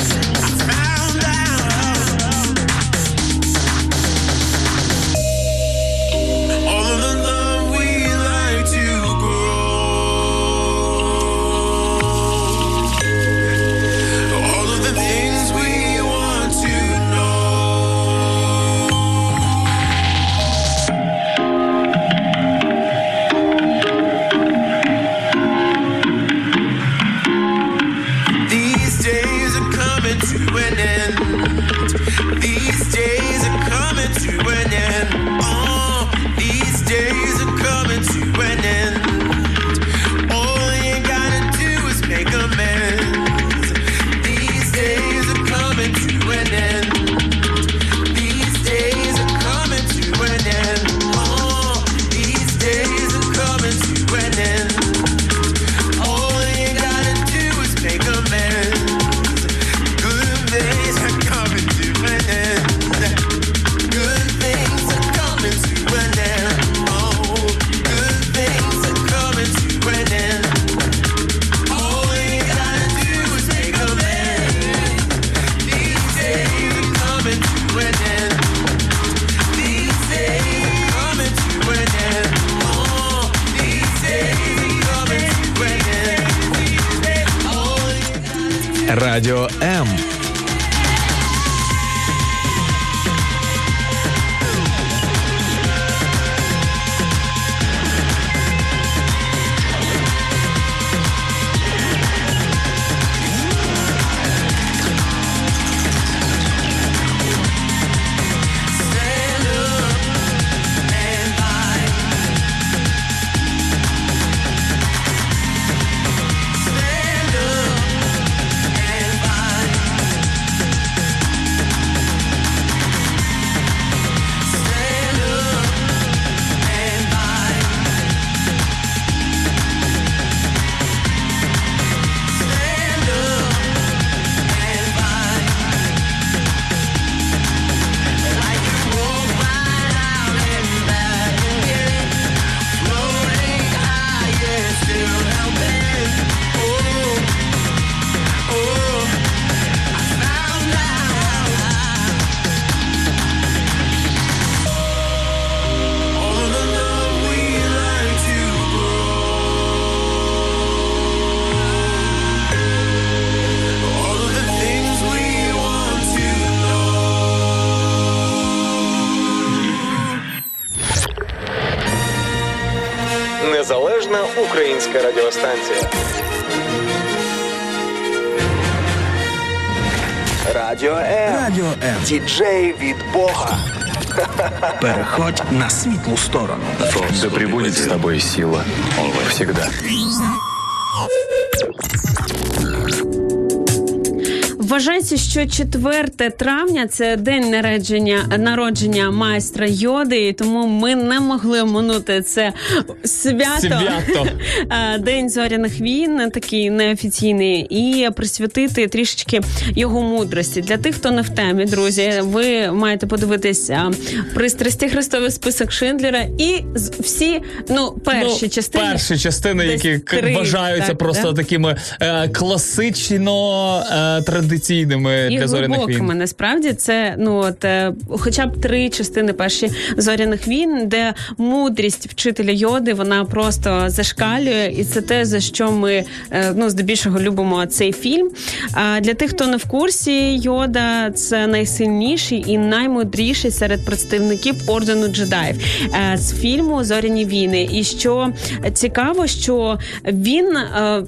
Переходь на світлу сторону. Да пребудет с тобой сила. Всегда. Вважається, що 4 травня це день народження народження майстра йоди, і тому ми не могли оминути це свято. Свято. [laughs] День зоряних війн, такий неофіційний, і присвятити трішечки його мудрості. Для тих, хто не в темі, друзі, ви маєте подивитись пристрасті Христовий список Шиндлера і всі ну перші Ну, частини. Перші частини, які три, вважаються так, просто да? такими е, класично е, традиційними І для зоряних глибокими війн. насправді це ну от е, хоча б три частини перші зоряних війн, де мудрість вчителя йоди вона просто зашкалює, і це те за що ми е, ну здебільшого любимо цей фільм. А для тих, хто не в курсі, йода це найсильніший і наймудріший серед представників ордену джедаїв е, з фільму Зоряні війни. І що цікаво, що він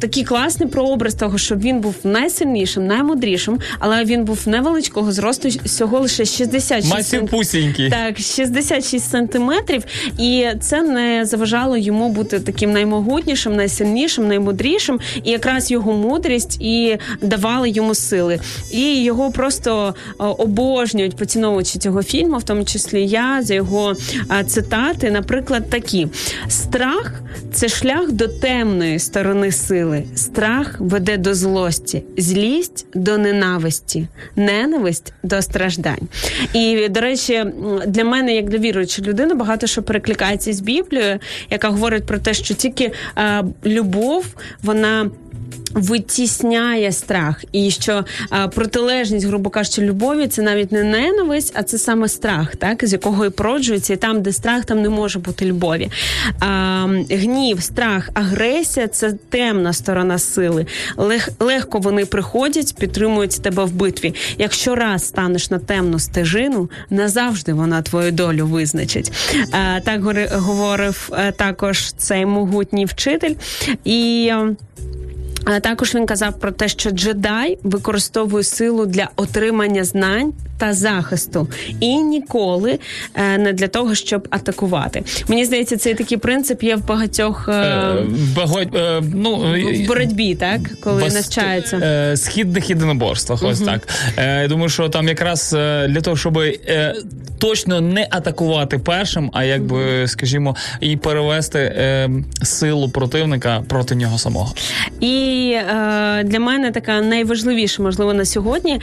такий класний прообраз того, що він був найсильнішим, наймудрішим, але він був невеличкого зросту, всього лише 66 сантиметрів. Так, 66 сантиметрів, і це не заважало йому бути таким наймогутнішим, найсильнішим, наймудрішим. І якраз його мудрість і давали йому сили. І його просто е, обожнюють поціновувачі цього фільму, в тому числі я за його е, цитати, наприклад, такі: страх це шлях до темної сторони сили. Страх веде до злості, злість до ненависті, ненависть до страждань. І до речі, для мене, як для віруючої людини, багато що перекликається з Біблією, яка говорить про те, що тільки е, любов вона. Витісняє страх, і що а, протилежність, грубо кажучи, любові це навіть не ненависть, а це саме страх, так з якого і породжується, і там, де страх, там не може бути любові. А, гнів, страх, агресія це темна сторона сили. Лег, легко вони приходять, підтримують тебе в битві. Якщо раз станеш на темну стежину, назавжди вона твою долю визначить. А, так говорив е, також цей могутній вчитель. І. е, а також він казав про те, що джедай використовує силу для отримання знань та захисту, і ніколи е, не для того, щоб атакувати. Мені здається, цей такий принцип є в багатьох е, Е, багать- е, ну, в боротьбі, так коли Вас- навчаються. е, східних єдиноборствах. Ось так. Е, я думаю, що там якраз е, для того, щоб е, точно не атакувати першим, а якби, скажімо, і перевести е, силу противника проти нього самого. І е, для мене така найважливіша, можливо, на сьогодні е,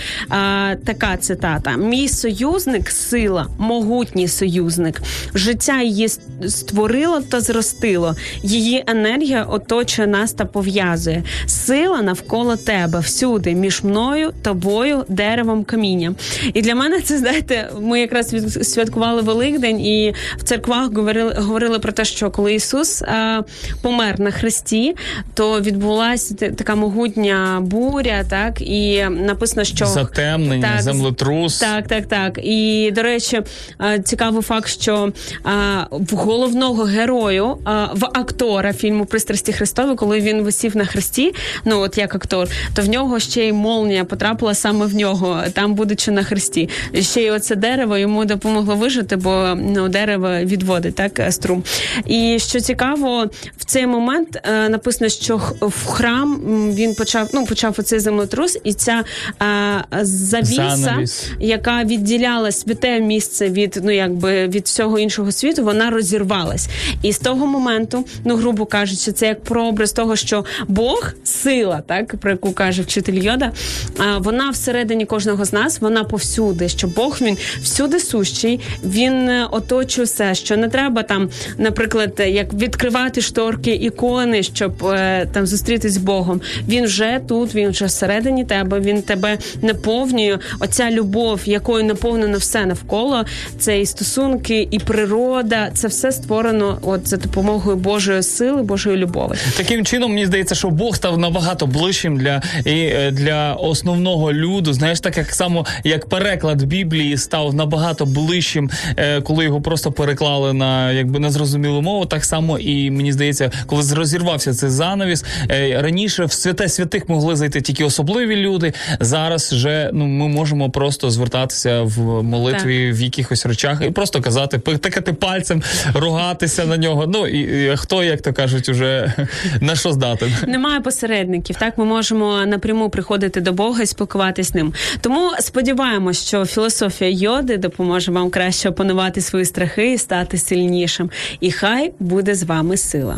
така цитата: мій союзник сила, могутній союзник. Життя її створило та зростило. Її енергія оточує нас та пов'язує. Сила навколо тебе всюди, між мною, тобою, деревом, камінням. І для мене це знаєте, ми якраз святкували Великдень, і в церквах говорили, говорили про те, що коли Ісус е, помер на хресті, то відбулася така могутня буря, так і написано, що Затемнення, Так, землетрус. так, так, так. І до речі, е, цікавий факт, що е, в головного герою, е, в актора фільму Пристрасті Христові, коли він висів на хресті, ну от як актор, то в нього ще й молнія потрапила саме в нього, там будучи на хресті. Ще й оце дерево йому допомогло вижити, бо ну дерево відводить так струм. І що цікаво, в цей момент написано, що в храм м, він почав ну почав оцей землетрус, і ця е, завіса, Занавіс. яка відділяла святе місце від ну якби від всього іншого світу, вона розірвалась. І з того моменту, ну грубо кажучи, це як прообраз того, що Бог сила, так про яку каже вчитель Йода, а вона всередині кожного з нас, вона повсюди. Що Бог він всюди сущий, він е, оточує все, що не треба там, наприклад, як відкривати шторки ікони, щоб е, там зустрітись з Богом. Він вже тут, він вже всередині тебе. Він тебе наповнює. Оця любов, якою наповнено все навколо. Це і стосунки, і природа. Це все створено от за допомогою Божої сили, Божої любові. Таким чином, мені здається, що Бог став набагато ближчим для, і, е, для основного люду. Знаєш, так як само як переклад Біблії став набагато ближчим, е, коли його просто переклали на якби незрозумілу мову. Так само і мені здається, коли розірвався цей занавіс, е, раніше. Раніше в святе святих могли зайти тільки особливі люди. Зараз вже ну ми можемо просто звертатися в молитві в якихось речах і просто казати, тикати пальцем, ругатися на нього. Ну і, і хто, як то кажуть, уже [laughs] на що здатен. Немає посередників. Так ми можемо напряму приходити до Бога і спілкуватися з ним. Тому сподіваємось, що філософія йоди допоможе вам краще опанувати свої страхи і стати сильнішим. І хай буде з вами сила.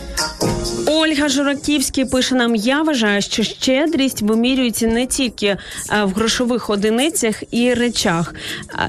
Ольга Жураківський пише нам: я вважаю, що щедрість вимірюється не тільки е, в грошових одиницях і речах,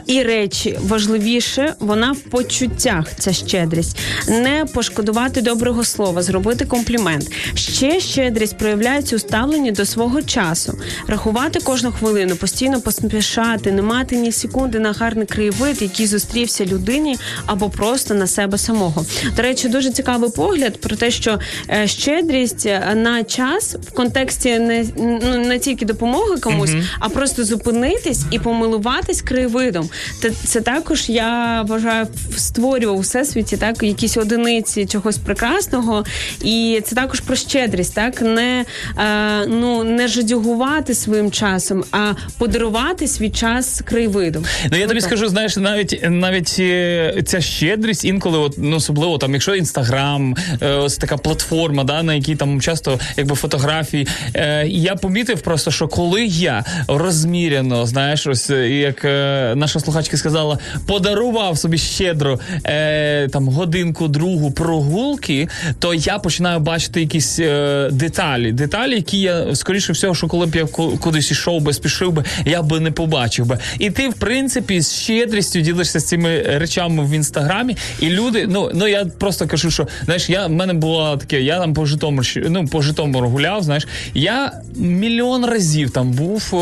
і речі важливіше вона в почуттях. Ця щедрість не пошкодувати доброго слова, зробити комплімент. Ще щедрість проявляється у ставленні до свого часу, рахувати кожну хвилину, постійно поспішати, не мати ні секунди на гарний краєвид, який зустрівся людині, або просто на себе самого. До речі, дуже цікавий погляд про те, що е, щедрість е, на час в контексті не ну не тільки допомоги комусь, а просто зупинитись і помилуватись краєвидом. Це, це також я вважаю створював у всесвіті так якісь одиниці чогось прекрасного, і це також про щедрість, так не е, ну не жадюгувати своїм часом, а подарувати свій час краєвидом. Ну я тобі Отак. скажу, знаєш, навіть навіть е, ця щедрість інколи, от, ну особливо там, якщо інстаграм, е, ось така платформа, да, на якій там часто якби фотографії. Е, я помітив просто, що коли я розміряно, знаєш, ось е, як е, наша слухачка сказала, подарував собі щедро е, там годинку другу прогулки, то я починаю бачити якісь е, деталі. Деталі, які я скоріше всього, що коли б я кудись ішов би, спішив би, я би не побачив би. І ти, в принципі, з щедрістю ділишся з цими речами в інстаграмі, і люди, ну ну я просто кажу, що знаєш, я в мене було таке, я там по Житомиру, ну по Житомиру гуляв. Знаєш, я мільйон разів там був. Е,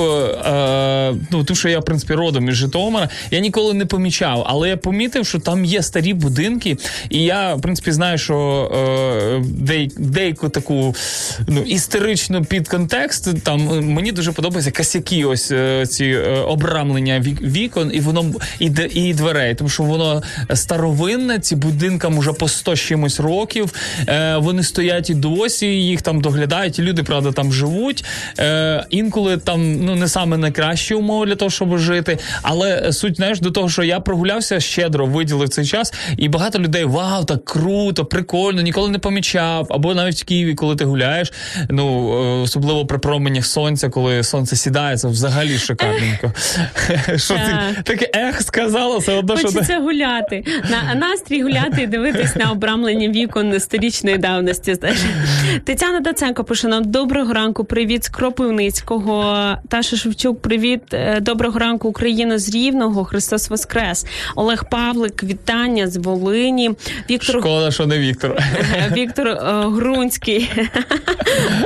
е, ну тому що я в принципі родом із Житомира, я ніколи не помічав, але я помітив, що там є старі будинки, і я в принципі знаю, що е, деяк, деяку таку ну історичну підконтекст. Там е, мені дуже подобаються косяки, ось е, ці е, обрамлення вік- вікон, і воно і, і дверей, тому що воно старовинне. Ці будинкам уже по 100 чимось років. Е, вони стоять і досі, їх там доглядають. І люди, правда, там живуть. Е, інколи там ну не саме найкращі умови для того, щоб жити. Але суть знаєш до того, що я прогулявся щедро, виділив цей час, і багато людей вау, так круто, прикольно, ніколи не помічав. Або навіть в Києві, коли ти гуляєш, ну е, особливо при променях сонця, коли сонце сідає, це взагалі шикарненько. [laughs] Що ти таке ех сказала, все одно, що Хочеться гуляти. На настрій гуляти і дивитись на обрамлення вікон сторічної давності. Тетяна Даценко пише нам доброго ранку. Привіт з Кропивницького. Таша Шевчук, привіт. Е, Доброго ранку, Україна з Рівного. Христос Воскрес. Олег Павлик, вітання з Волині. Віктор шкода, що не Віктор. Віктор е, Грунський. [laughs]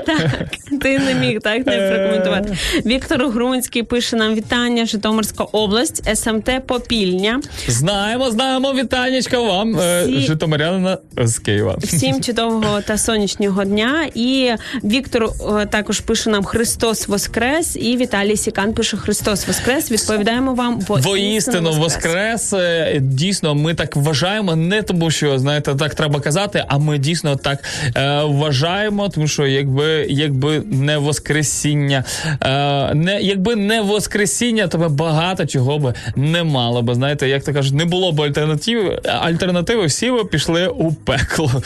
так, ти не міг так не прокоментувати. Віктор Грунський пише нам вітання, Житомирська область, СМТ Попільня. Знаємо, знаємо, вітанечка вам, е, Житомирянина з Києва. Всім чудового та сонячного дня. І Віктор е, також пише нам Христос Воскрес. І Віталій Сікан пише Христос Воскрес. Відповідаємо вам Воістину воскрес. Е, Дійсно, ми так вважаємо, не тому, що знаєте, так треба казати, а ми дійсно так е, вважаємо, тому що якби, якби не воскресіння, е, не якби не воскресіння, то би багато чого би не мало би. Знаєте, як то кажуть, не було б альтернативи, альтернативи, всі би пішли у пекло.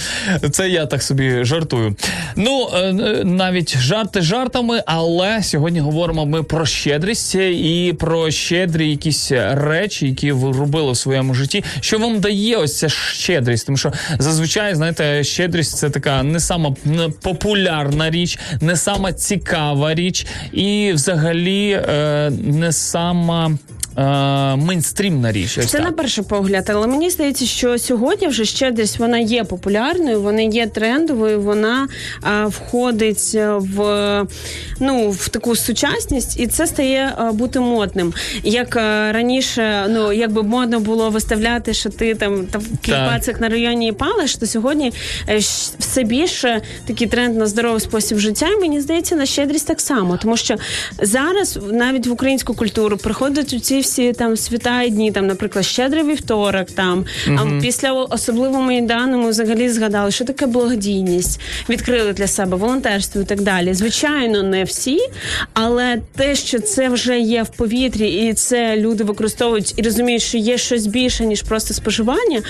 Це я так собі жартую. Ну е, е, навіть жарти жартами, але сьогодні говоримо ми про щедрість і про щедрі якісь речі, які ви робили в своєму житті. Що вам дає ось ця щедрість? Тому що зазвичай, знаєте, щедрість це така не сама популярна річ, не сама цікава річ, і взагалі е, не сама. Е, мейнстрімна річ. Ось Це так. на перший погляд, але мені здається, що сьогодні вже щедрість вона є популярною, вона є трендовою, вона а, входить в ну в таку сучасність, і це стає а, бути модним. Як а, раніше, ну якби модно було виставляти, що ти там там кліпацик на районі палиш, то сьогодні е, все більше такий тренд на здоровий спосіб життя. І мені здається, на щедрість так само, тому що зараз навіть в українську культуру приходять у ці всі там свята і дні, там, наприклад, щедрий вівторок, там а після особливо майдану ми взагалі згадали, що таке благодійність, відкрили для себе волонтерство і так далі. Звичайно, не всі, але те, що це вже є в повітрі, і це люди використовують і розуміють, що є щось більше ніж просто споживання.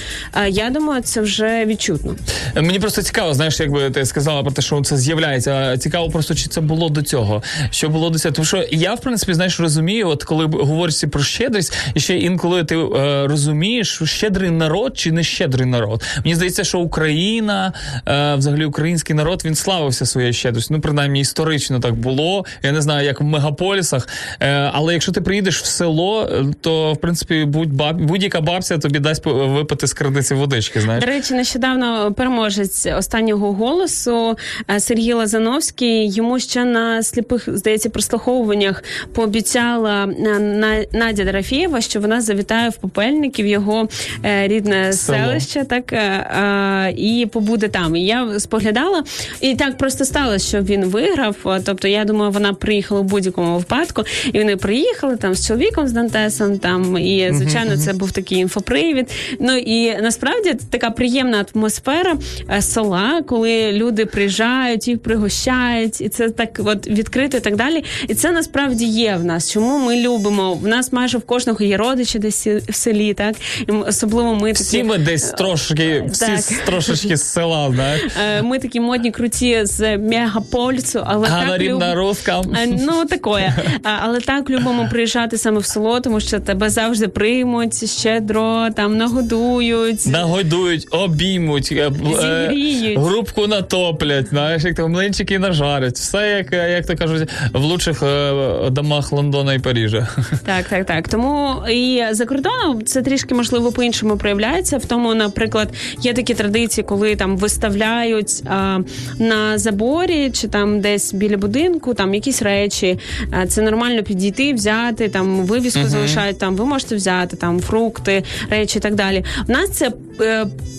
Я думаю, це вже відчутно. Мені просто цікаво, знаєш, якби ти сказала про те, що це з'являється. Цікаво просто, чи це було до цього. Що було до цього? Тому що я, в принципі, знаєш, розумію, от коли говориться про щедрість, і ще інколи ти е, розумієш, щедрий народ чи не щедрий народ. Мені здається, що Україна, е, взагалі український народ, він славився своєю щедрістю. Ну, принаймні, історично так було. Я не знаю, як в мегаполісах. Е, але якщо ти приїдеш в село, е, то в принципі будь баб, будь-яка бабця тобі дасть випити з крадиці водички. Знаєш. До речі, нещодавно переможець останнього голосу е, Сергій Лазановський йому ще на сліпих, здається, прослуховуваннях пообіцяла е, На- Надя Дорофєєва, що вона завітає в Попельників його е, рідне Село. селище, так е, е, і побуде там. І я споглядала, і так просто сталося, що він виграв. Тобто, я думаю, вона приїхала в будь-якому випадку, і вони приїхали там з чоловіком з Дантесом. Там і звичайно, це був такий інфопривід. Ну і насправді така приємна атмосфера е, села, коли люди приїжджають, їх пригощають, і це так от відкрито і так далі. І це насправді є в нас. Чому ми любимо? В нас майже в кожного є родичі десь в селі, так і особливо ми такі, Всі ми десь трошки, всі Так. трошечки з села, знаєш. е, ми такі модні круті з мегаполісу, але так Говорим люб-. Е, Ну, такое. [laughs] Але так любимо приїжджати саме в село, тому що тебе завжди приймуть щедро, там нагодують. Нагодують, обіймуть, е, е, Зігріють. грубку натоплять, знаєш, як то млинчики нажарять. Все як, е, як то кажуть, в лучших е, домах Лондона і Парижа. Так, так, так. Тому і за кордоном це трішки можливо по-іншому проявляється. В тому, наприклад, є такі традиції, коли там виставляють а, на заборі чи там десь біля будинку там якісь речі. А, це нормально підійти, взяти там вивіску залишають. Там ви можете взяти там фрукти, речі і так далі. У нас це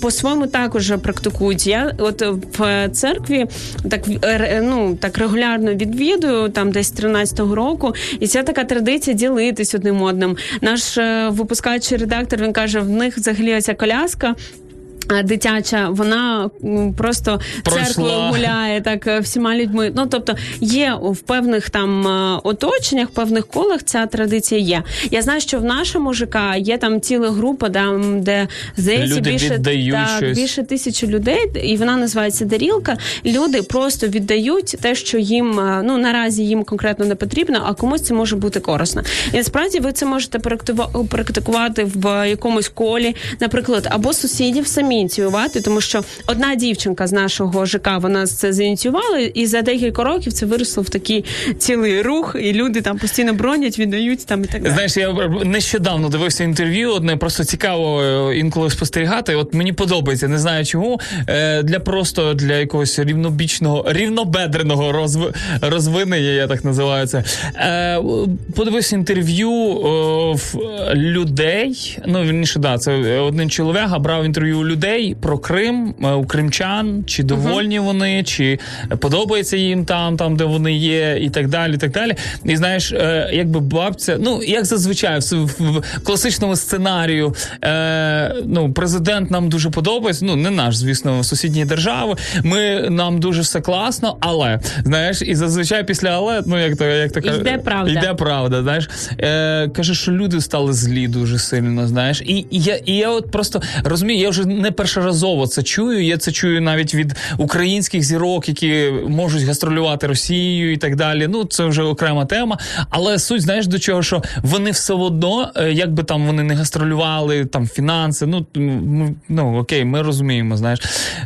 по-своєму також практикують. Я от в церкві так е, ну так регулярно відвідую, там десь 13-го року, і це така традиція ділитись одним одним. Наш е, випускаючий редактор він каже: в них взагалі ця коляска. Дитяча, вона просто церквою гуляє так е, всіма людьми. Ну тобто є в певних там е, оточеннях, в певних колах ця традиція є. Я знаю, що в нашому ЖК є там ціла група, там, де здається Люди більше так, щось. більше тисячі людей, і вона називається Дарілка. Люди просто віддають те, що їм е, ну наразі їм конкретно не потрібно, а комусь це може бути корисно. І насправді ви це можете практикувати в якомусь колі, наприклад, або сусідів самі ініціювати, тому що одна дівчинка з нашого ЖК вона це зініціювала, і за декілька років це виросло в такий цілий рух, і люди там постійно бронять, віддають там і так далі. Знаєш, я нещодавно дивився інтерв'ю, одне просто цікаво е, інколи спостерігати. От мені подобається, не знаю чому. е, Для просто для якогось рівнобічного, рівнобедреного розв... розвинення, я так називаю це. Е, Подивився інтерв'ю в людей. Ну, вірніше, да, це один чоловік брав інтерв'ю у людей про Крим, е, у кримчан, чи довольні вони, чи подобається їм там, там, де вони є, і так далі. І так далі. І знаєш, е, якби бабця, ну як зазвичай, в, класичному сценарію, е, ну, президент нам дуже подобається. Ну, не наш, звісно, сусідньої держави. Ми нам дуже все класно, але знаєш, і зазвичай після але, ну як то як то Йде правда. йде правда. Знаєш, е, каже, що люди стали злі дуже сильно. Знаєш, і, і я, і я от просто розумію, я вже не першоразово це чую. Я це чую навіть від українських зірок, які можуть гастролювати Росією і так далі. Ну це вже окрема тема. Але суть знаєш до чого, що вони все одно, е, як би там вони не гастролювали, там фінанси. Ну ну окей, ми розуміємо. Знаєш,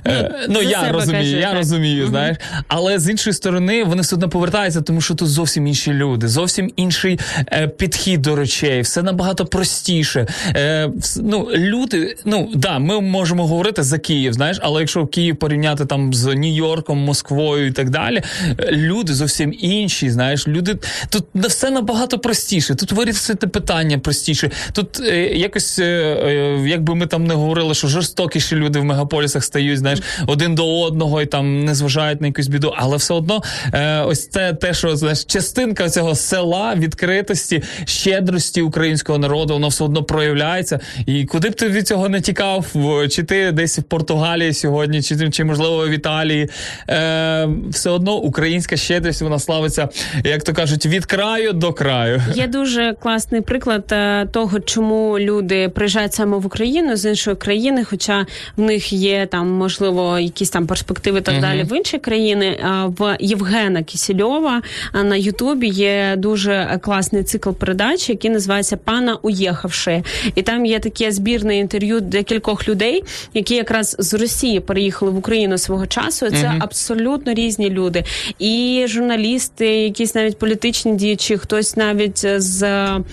Е, ну я розумію, кажу, я так. розумію, знаєш. Але з іншої сторони, вони все одно повертаються, тому що тут зовсім інші люди, зовсім інший е, підхід до речей, все набагато простіше. Е, ну, люди, ну да, ми можемо говорити за Київ, знаєш, але якщо Київ порівняти там з Нью-Йорком, Москвою і так далі, е, люди зовсім інші. Знаєш, люди тут все набагато простіше. Тут вирішити питання простіше. Тут е, якось, е, е, якби ми там не говорили, що жорстокіші люди в мегаполісах стають, знаєш, один до одного і там не зважають на якусь біду, але все одно е, ось це те, що знаєш, частинка цього села, відкритості, щедрості українського народу, воно все одно проявляється. І куди б ти від цього не тікав, чи ти десь в Португалії сьогодні, чи, чи можливо в Італії, е, все одно українська щедрість вона славиться, як то кажуть, від краю до краю. Є дуже класний приклад е, того, чому люди приїжджають саме в Україну з іншої країни, хоча в них є там можливо якісь там перспективи так Мгм. далі в інші країни. А В Євгена Кісільова на Ютубі є дуже класний цикл передач, який називається Пана уїхавши. І там є таке збірне інтерв'ю декількох людей, які якраз з Росії переїхали в Україну свого часу. Це Мгм. абсолютно різні люди. І журналісти, якісь навіть політичні діячі, хтось навіть з е,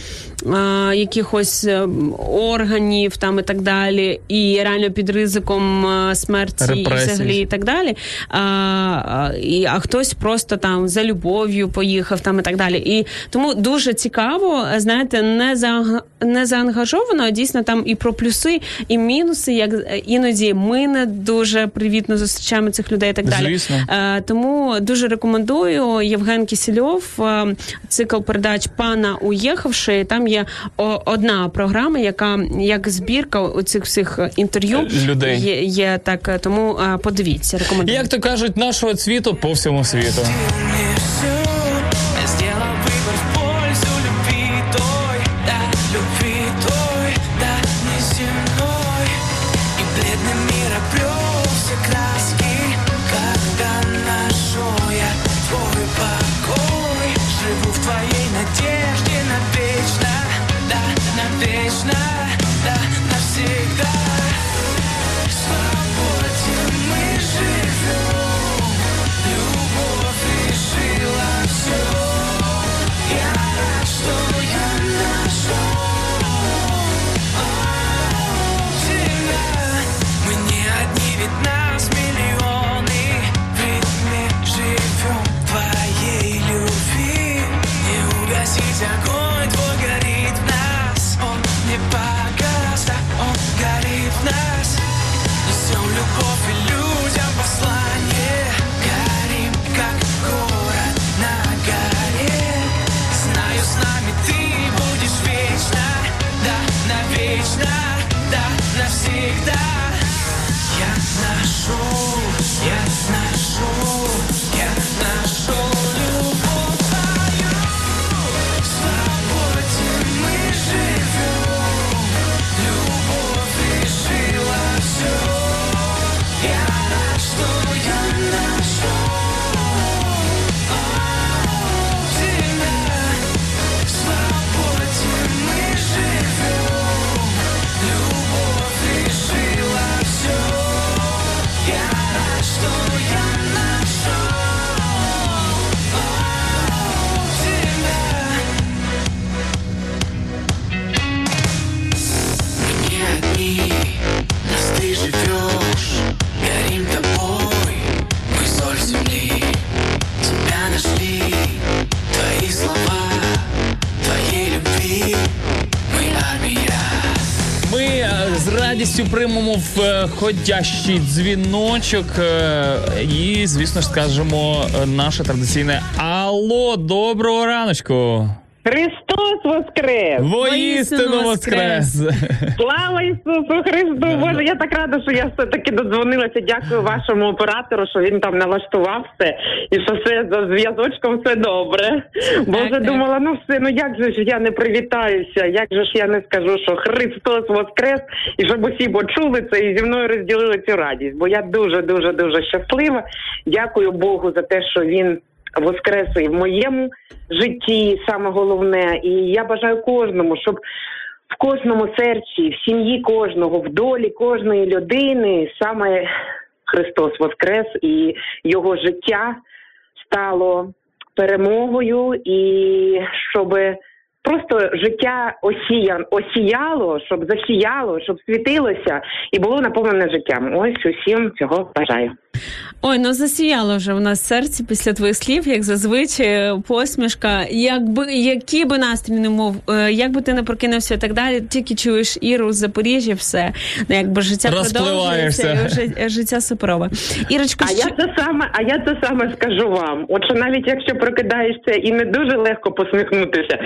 якихось е, органів там і так далі, і реально під ризиком е, смерті і взагалі і так далі. А, і, а хтось просто там за любов'ю поїхав там і так далі. І тому дуже цікаво, знаєте, не за не заангажовано, а дійсно там і про плюси, і мінуси, як іноді ми не дуже привітно зустрічаємо цих людей і так далі. Звісно. Е, Тому дуже рекомендую Євген Кісельов, е, цикл передач пана уїхавши. Там є одна програма, яка як збірка у цих всіх е, інтерв'ю Людей. Є, є так. е, Тому е, подивіться, рекомендую. Як то кажуть, нашого цвіту по всьому світу. Радістю приймемо входящий дзвіночок е, і, звісно ж, скажемо е, наше традиційне Алло, доброго раночку. Христос Воскрес! Воістину воскрес! Слава Ісусу Христу! Боже, я так рада, що я все-таки додзвонилася. Дякую вашому оператору, що він там налаштував все і що все за зв'язочком все добре. Боже, думала, ну все, ну як же ж я не привітаюся, як же ж я не скажу, що Христос Воскрес, і щоб усі почули це і зі мною розділили цю радість. Бо я дуже, дуже, дуже щаслива. Дякую Богу за те, що він воскрес і в моєму житті, саме головне. І я бажаю кожному, щоб в кожному серці, в сім'ї кожного, в долі кожної людини саме Христос Воскрес і його життя стало перемогою, і щоб просто життя осія, осіяло, щоб засіяло, щоб світилося і було наповнене життям. Ось усім цього бажаю. Ой, ну засіяло вже у нас серце після твоїх слів, як зазвичай, посмішка. Якби які би настрій не мов, е, як би ти не прокинувся і так далі, тільки чуєш Іру з Запоріжжя, все ну, якби життя продовжується, і вже життя суперове. Ірочко, А я це саме, а я це саме скажу вам. От що навіть якщо прокидаєшся і не дуже легко посміхнутися,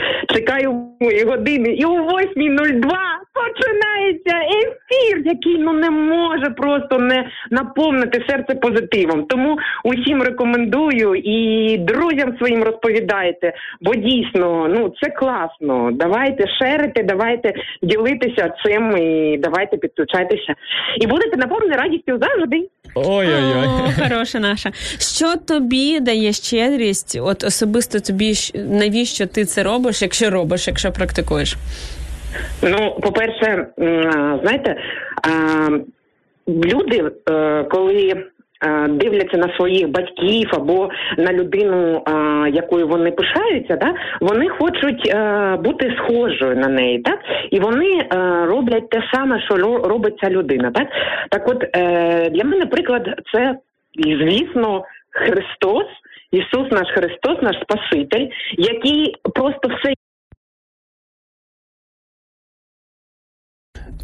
чекаю години, і о 8.02 починається ефір, який ну не може просто не наповнити серце позитивом. Тому усім рекомендую і друзям своїм розповідайте, бо дійсно ну це класно. Давайте шерити, давайте ділитися цим і давайте підключайтеся. І будете наповнені радістю завжди. Ой-ой-ой. О, хороша наша. Що тобі дає щедрість? От особисто тобі навіщо ти це робиш, якщо робиш, якщо практикуєш? Ну, по-перше, знаєте, люди, е, коли дивляться на своїх батьків або на людину, якою вони пишаються, да, вони хочуть е, бути схожою на неї, так? І вони е, роблять те саме, що ро- робить ця людина. Так, так от е, для мене приклад це, звісно, Христос. Ісус наш Христос, наш Спаситель, який просто все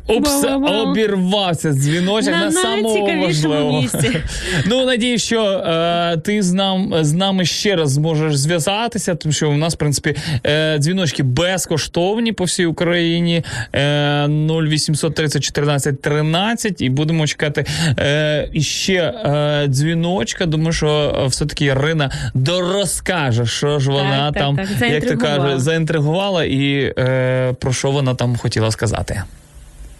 Упс, обірвався дзвіночок На на, найцікавішому важливого. місці. [laughs] Ну надію, що е, ти з нам з нами ще раз зможеш зв'язатися, тому що у нас, в принципі, е, дзвіночки безкоштовні по всій Україні. Е, 0800 30 14 13 і будемо чекати е, іще е, дзвіночка. Думаю, що е, все-таки Ірина дорозкаже, що ж вона так, там, так, як то заінтригувала. каже, заінтригувала і е, про що вона там хотіла сказати.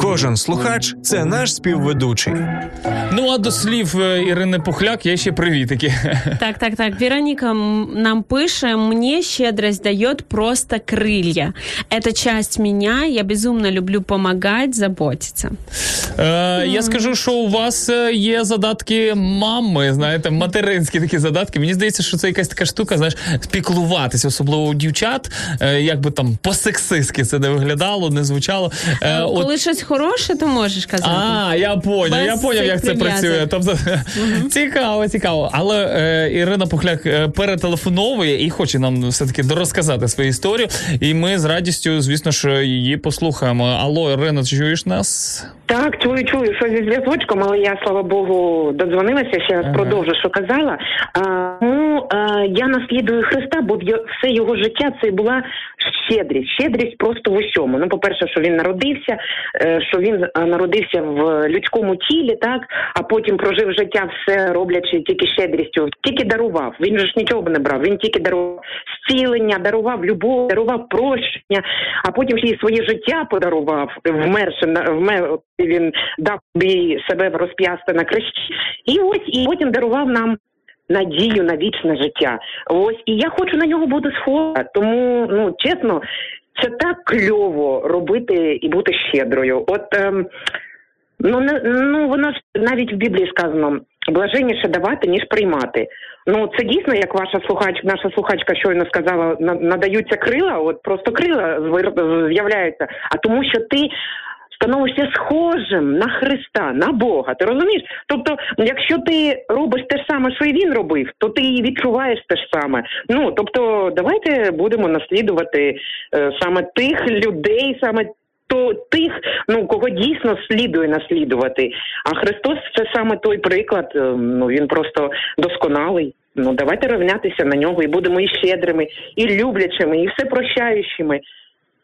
Кожен слухач це наш співведучий. Ну а до слів е, Ірини Пухляк є ще привітики. [laughs] Так, так, так. Вероника м, нам пише, мне щедрость дает просто крылья. Это часть меня, я безумно люблю помогать, заботиться. Е, я скажу, що у вас е, є задатки мами, знаєте, материнські такі задатки. Мені здається, що це якась така штука, знаєш, спіклуватися, особливо у дівчат, е, як би там по-сексистськи це не виглядало, не звучало. Е, от Коли щось хороше, то можеш казати. А, я поняв, я поняв, як це працює. Тобто [laughs] цікаво, цікаво. Але е, Ірина Пухляк е, перетелефоновує і хоче нам все-таки дорозказати свою історію. І ми з радістю, звісно ж, її послухаємо. Алло, Ірина, ти чуєш нас? Так, чую, чую, що зі зв'язочком, але я, слава Богу, додзвонилася, ще раз Ага. продовжу, що казала. А, ну, а, я наслідую Христа, бо в все його життя це була щедрість. Щедрість просто в усьому. Ну, по-перше, що він народився, е, що він е, народився в людському тілі, так, а потім прожив життя все роблячи тільки щедрістю, тільки дарував. Він же ж нічого не брав, він тільки дарував зцілення, дарував любов, дарував прощення, а потім ще й своє життя подарував, вмерши вмер, він дав собі себе розп'ясти на хресті. І ось і потім дарував нам надію на вічне життя. Ось і я хочу на нього бути схожа. Тому ну чесно, це так кльово робити і бути щедрою. От ем, ну не ну воно ж навіть в Біблії сказано. Блаженніше давати ніж приймати. Ну це дійсно, як ваша слухачка, наша слухачка щойно сказала, на- надаються крила. От просто крила з'являються. А тому, що ти становишся схожим на Христа, на Бога. Ти розумієш? Тобто, якщо ти робиш те ж саме, що і він робив, то ти і відчуваєш те ж саме. Ну тобто, давайте будемо наслідувати е, саме тих людей, саме. То тих, ну кого дійсно слідує наслідувати. А Христос це саме той приклад. е, Ну він просто досконалий. Ну давайте рівнятися на нього і будемо і щедрими, і люблячими, і всепрощаючими.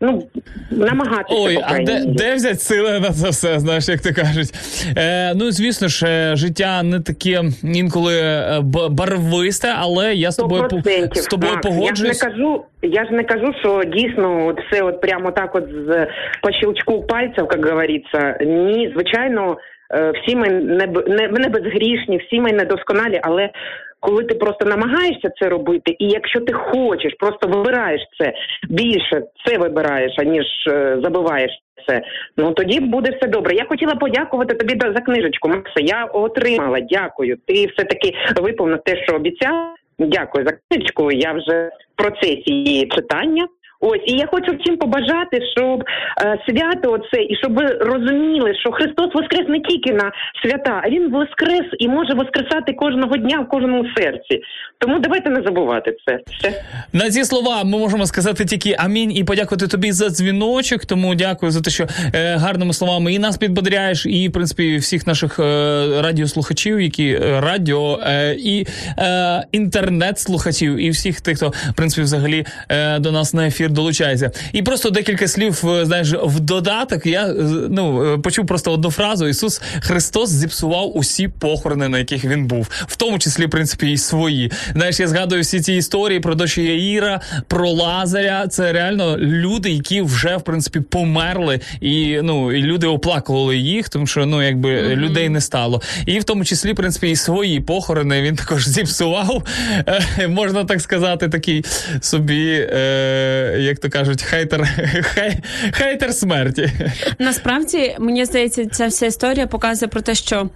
Ну намагатися Ой, а де, де взяти сили на це все, знаєш, як то кажуть. Е, ну, звісно ж, е, життя не таке інколи е, барвисте, але я з тобою, з тобою Макс, Я ж не кажу, я ж не кажу, що дійсно от все от прямо так, от з по щелчку пальців, як говориться. Ні, звичайно, е, всі ми не, не, не безгрішні, всі ми недосконалі, але. Коли ти просто намагаєшся це робити, і якщо ти хочеш, просто вибираєш це більше це вибираєш, аніж е, забуваєш це. Ну тоді буде все добре. Я хотіла подякувати тобі за- книжечку. Макса. Я отримала. Дякую. Ти все таки виповнив те, що обіцяв. Дякую за книжечку. Я вже в процесі її читання. Ось і я хочу всім побажати, щоб е, свято оце, і щоб ви розуміли, що Христос воскрес не тільки на свята, а він воскрес і може воскресати кожного дня в кожному серці. Тому давайте не забувати це. Все. На ці слова ми можемо сказати тільки амінь і подякувати тобі за дзвіночок. Тому дякую за те, що е, гарними словами і нас підбодряєш, і в принципі всіх наших е, радіослухачів, які е, радіо е, і е, інтернет-слухачів, і всіх тих, хто в принципі взагалі до нас на ефір долучається. І просто декілька слів, е, знаєш, в додаток. Я е, ну е, почув просто одну фразу: Ісус Христос зіпсував усі похорони, на яких він був, в тому числі, в принципі, і свої. Знаєш, я згадую всі ці історії про дочі Яїра, про Лазаря. Це реально люди, які вже в принципі померли, і ну і люди оплакували їх, тому що ну якби людей не стало. І в тому числі, в принципі, і свої похорони він також зіпсував. Можна так сказати, такий собі, е, як то кажуть, хейтер, хай, хейтер смерті. Насправді мені здається, ця вся історія показує про те, що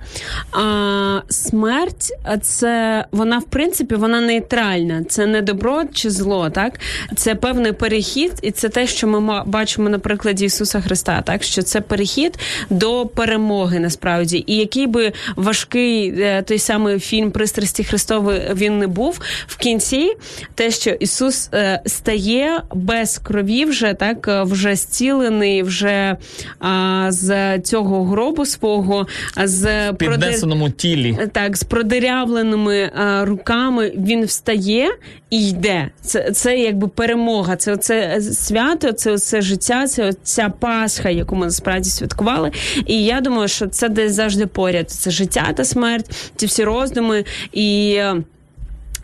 а, смерть це вона в принципі вона нейтральна. Це не добро чи зло, так це певний перехід, і це те, що ми бачимо на прикладі Ісуса Христа, так що це перехід до перемоги, насправді, і який би важкий е, той самий фільм Пристрасті Христової він не був в кінці, те, що Ісус е, стає без крові, вже так е, вже зцілений, вже а, з цього гробу свого, з Піднесеному тілі. так, з продирявленими а, руками він встає і йде. Це, це якби перемога. Це оце свято, це оце життя, це ця Пасха, яку ми насправді святкували. І я думаю, що це десь завжди поряд. Це життя та смерть, ці всі роздуми і.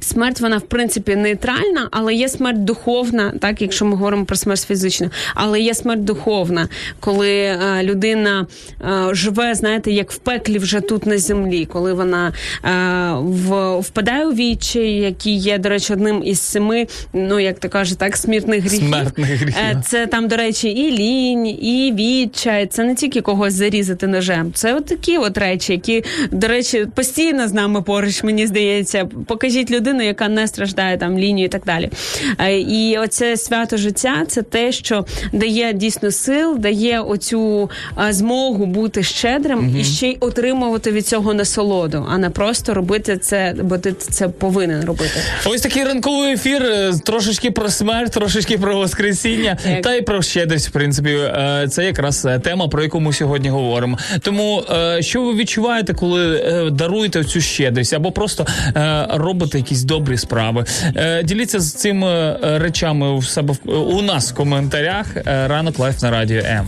Смерть, вона в принципі нейтральна, але є смерть духовна, так якщо ми говоримо про смерть фізичну, але є смерть духовна, коли е, людина е, живе, знаєте, як в пеклі вже тут на землі, коли вона е, в, впадає у вічі, який є, до речі, одним із семи, ну як то кажуть, так, смертних гріхів. Смертних гріхів. Е, Це там, до речі, і лінь, і відчай. Це не тільки когось зарізати ножем. Це от такі от речі, які, до речі, постійно з нами поруч, мені здається. Покажіть людину, яка не страждає там лінію і так далі. Е, І оце свято життя це те, що дає дійсно сил, дає оцю е, змогу бути щедрим Мгм. і ще й отримувати від цього насолоду, а не просто робити це, бо ти це повинен робити. Ось такий ранковий ефір. е, Трошечки про смерть, трошечки про воскресіння, Так. та й про щедрість. В принципі, це якраз тема, про яку ми сьогодні говоримо. Тому що ви відчуваєте, коли даруєте цю щедрість, або просто робите якісь добрі справи? Е, Діліться з цими е, речами у себе в- у нас в коментарях. Е, Ранок live на радіо М.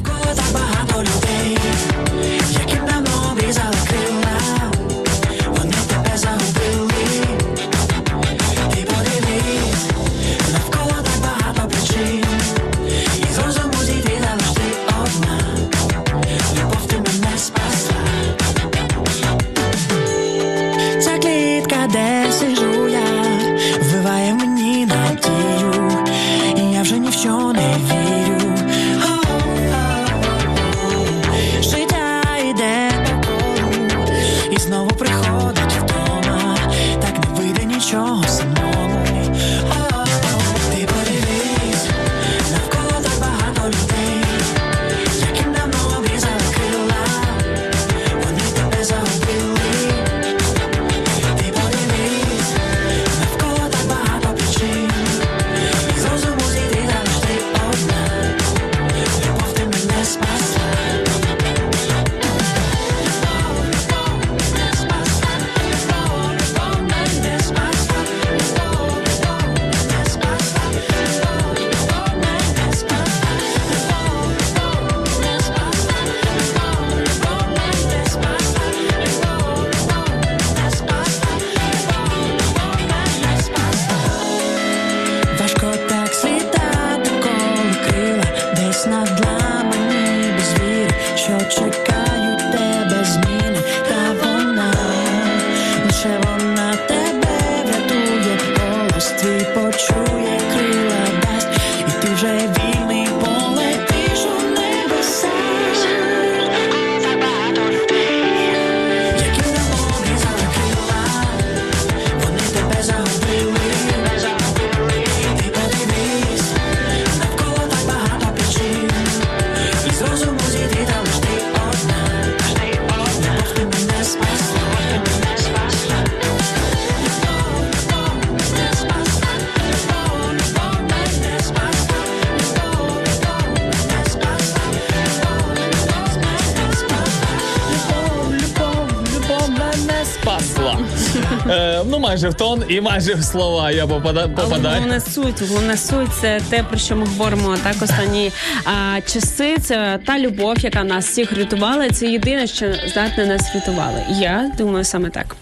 майже в тон і майже в слова я попада- попадаю. головна суть, головна суть це те, про що ми говоримо так останні а, часи. Це та любов, яка нас всіх рятувала. Це єдине, що здатне нас рятували. Я думаю, саме так.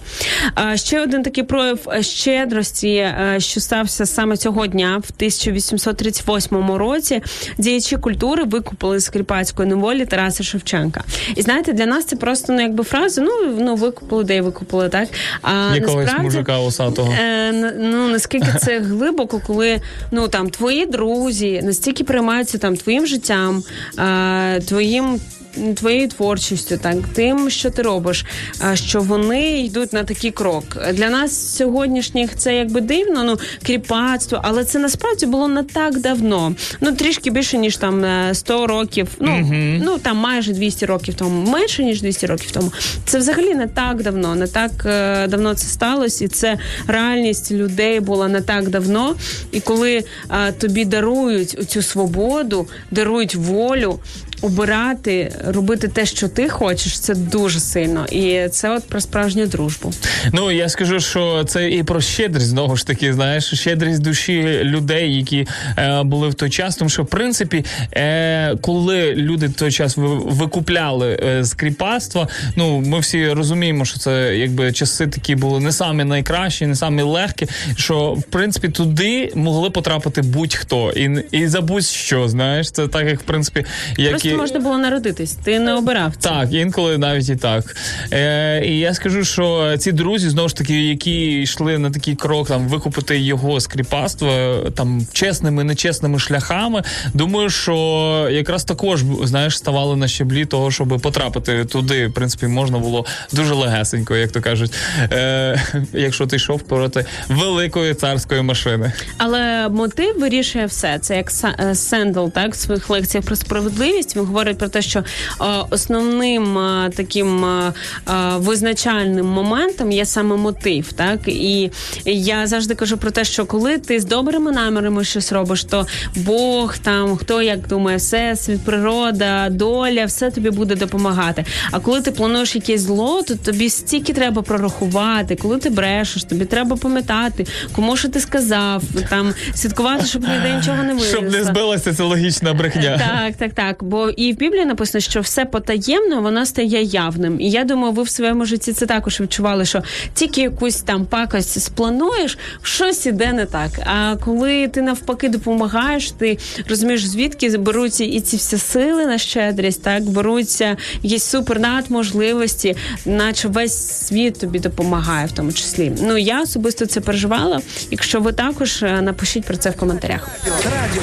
Ще один такий прояв щедрості, е, що стався саме цього дня, в 1838 році. Діячі культури викупили з кріпацької неволі Тараса Шевченка. І знаєте, для нас це просто ну якби фраза. Ну ну викупили, де й викупили, так а Якогось мужика усатого. Е, ну наскільки це [laughs] глибоко, коли ну там твої друзі настільки приймаються там твоїм життям, е, твоїм. Твоєю творчістю, так тим, що ти робиш, що вони йдуть на такий крок. Для нас сьогоднішніх це якби дивно, ну кріпацтво, але це насправді було не так давно. Ну трішки більше ніж там е, 100 років. Ну ну там майже 200 років тому, менше ніж 200 років тому. Це взагалі не так давно, не так е, давно це сталося, і це реальність людей була не так давно. І коли е, тобі дарують цю свободу, дарують волю. Обирати, робити те, що ти хочеш, це дуже сильно, і це от про справжню дружбу. Ну я скажу, що це і про щедрість знову ж таки, знаєш, щедрість душі людей, які е, були в той час. Тому що в принципі, е, коли люди в той час ви- викупляли е, з кріпацтва, ну ми всі розуміємо, що це якби часи такі були не самі найкращі, не самі легкі. Що в принципі туди могли потрапити будь-хто, і, і за будь-що, знаєш, це так як в принципі, як Просто можна було народитись, ти не обирав це. Так, інколи навіть і так. Е, і я скажу, що ці друзі, знову ж таки, які йшли на такий крок, там викупити його з кріпацтва там чесними, нечесними шляхами. Думаю, що якраз також знаєш, ставали на щеблі того, щоб потрапити туди. В принципі, можна було дуже легесенько, як то кажуть, е, якщо ти йшов проти великої царської машини. Але мотив вирішує все. Це як е, Сендел, так в своїх лекціях про справедливість. Він говорить про те, що е, основним е, таким е, визначальним моментом є саме мотив. Так і я завжди кажу про те, що коли ти з добрими намірами щось робиш, то Бог там хто як думає, всесвіт, природа, доля, все тобі буде допомагати. А коли ти плануєш якесь зло, то тобі стільки треба прорахувати. Коли ти брешеш, тобі треба пам'ятати, кому що ти сказав, там слідкувати, щоб ніде нічого не вилізло. Щоб не збилася ця логічна брехня. Так, так, так. Бо і в Біблії написано, що все потаємно, воно стає явним. І я думаю, ви в своєму житті це також відчували, що тільки якусь там пакость сплануєш, щось іде не так. А коли ти навпаки допомагаєш, ти розумієш, звідки беруться і ці всі сили на щедрість, так беруться якісь супернадможливості, наче весь світ тобі допомагає, в тому числі. Ну я особисто це переживала. Якщо ви також е, напишіть про це в коментарях. Радіо.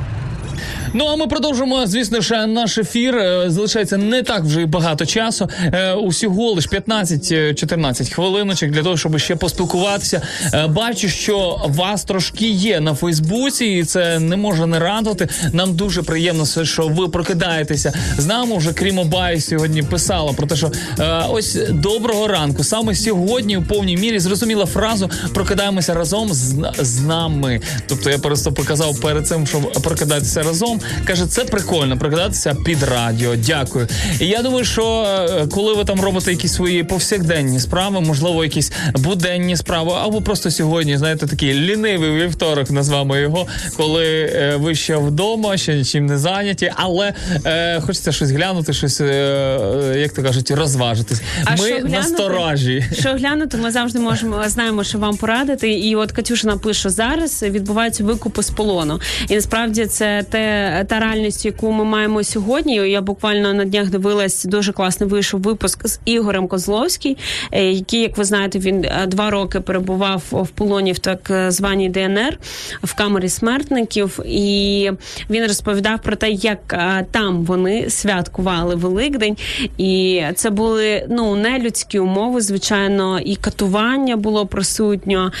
Ну а ми продовжимо, звісно ж, наш ефір. Е, Залишається не так вже багато часу. Е, Усього лиш 15-14 хвилиночок для того, щоб ще поспілкуватися. Е, Бачу, що вас трошки є на Фейсбуці, і це не може не радувати. Нам дуже приємно, що ви прокидаєтеся з нами. Вже крім Обай сьогодні писала про те, що е, ось доброго ранку. Саме сьогодні у повній мірі зрозуміла фразу прокидаємося разом з, з нами. Тобто я просто показав перед цим, щоб прокидатися разом. Каже, це прикольно прокидатися під радіо. Дякую. І я думаю, що е, коли ви там робите якісь свої повсякденні справи, можливо, якісь буденні справи, або просто сьогодні, знаєте, такий лінивий вівторок, назвемо його, коли е, ви ще вдома, ще нічим не зайняті, але е, хочеться щось глянути, щось, е, е, як то кажуть, розважитись. А ми що насторожі. Що глянути, ми завжди можемо знаємо, що вам порадити. І от Катюша напише зараз відбуваються викупи з полону. І насправді це те та реальність, яку ми маємо сьогодні. Я буквально на днях дивилась дуже класний вийшов випуск з Ігорем Козловський, е, який, як ви знаєте, він е, два роки перебував в полоні в так званій ДНР в камері смертників, і він розповідав про те, як е, там вони святкували Великдень, і це були ну нелюдські умови, звичайно, і катування було присутньо.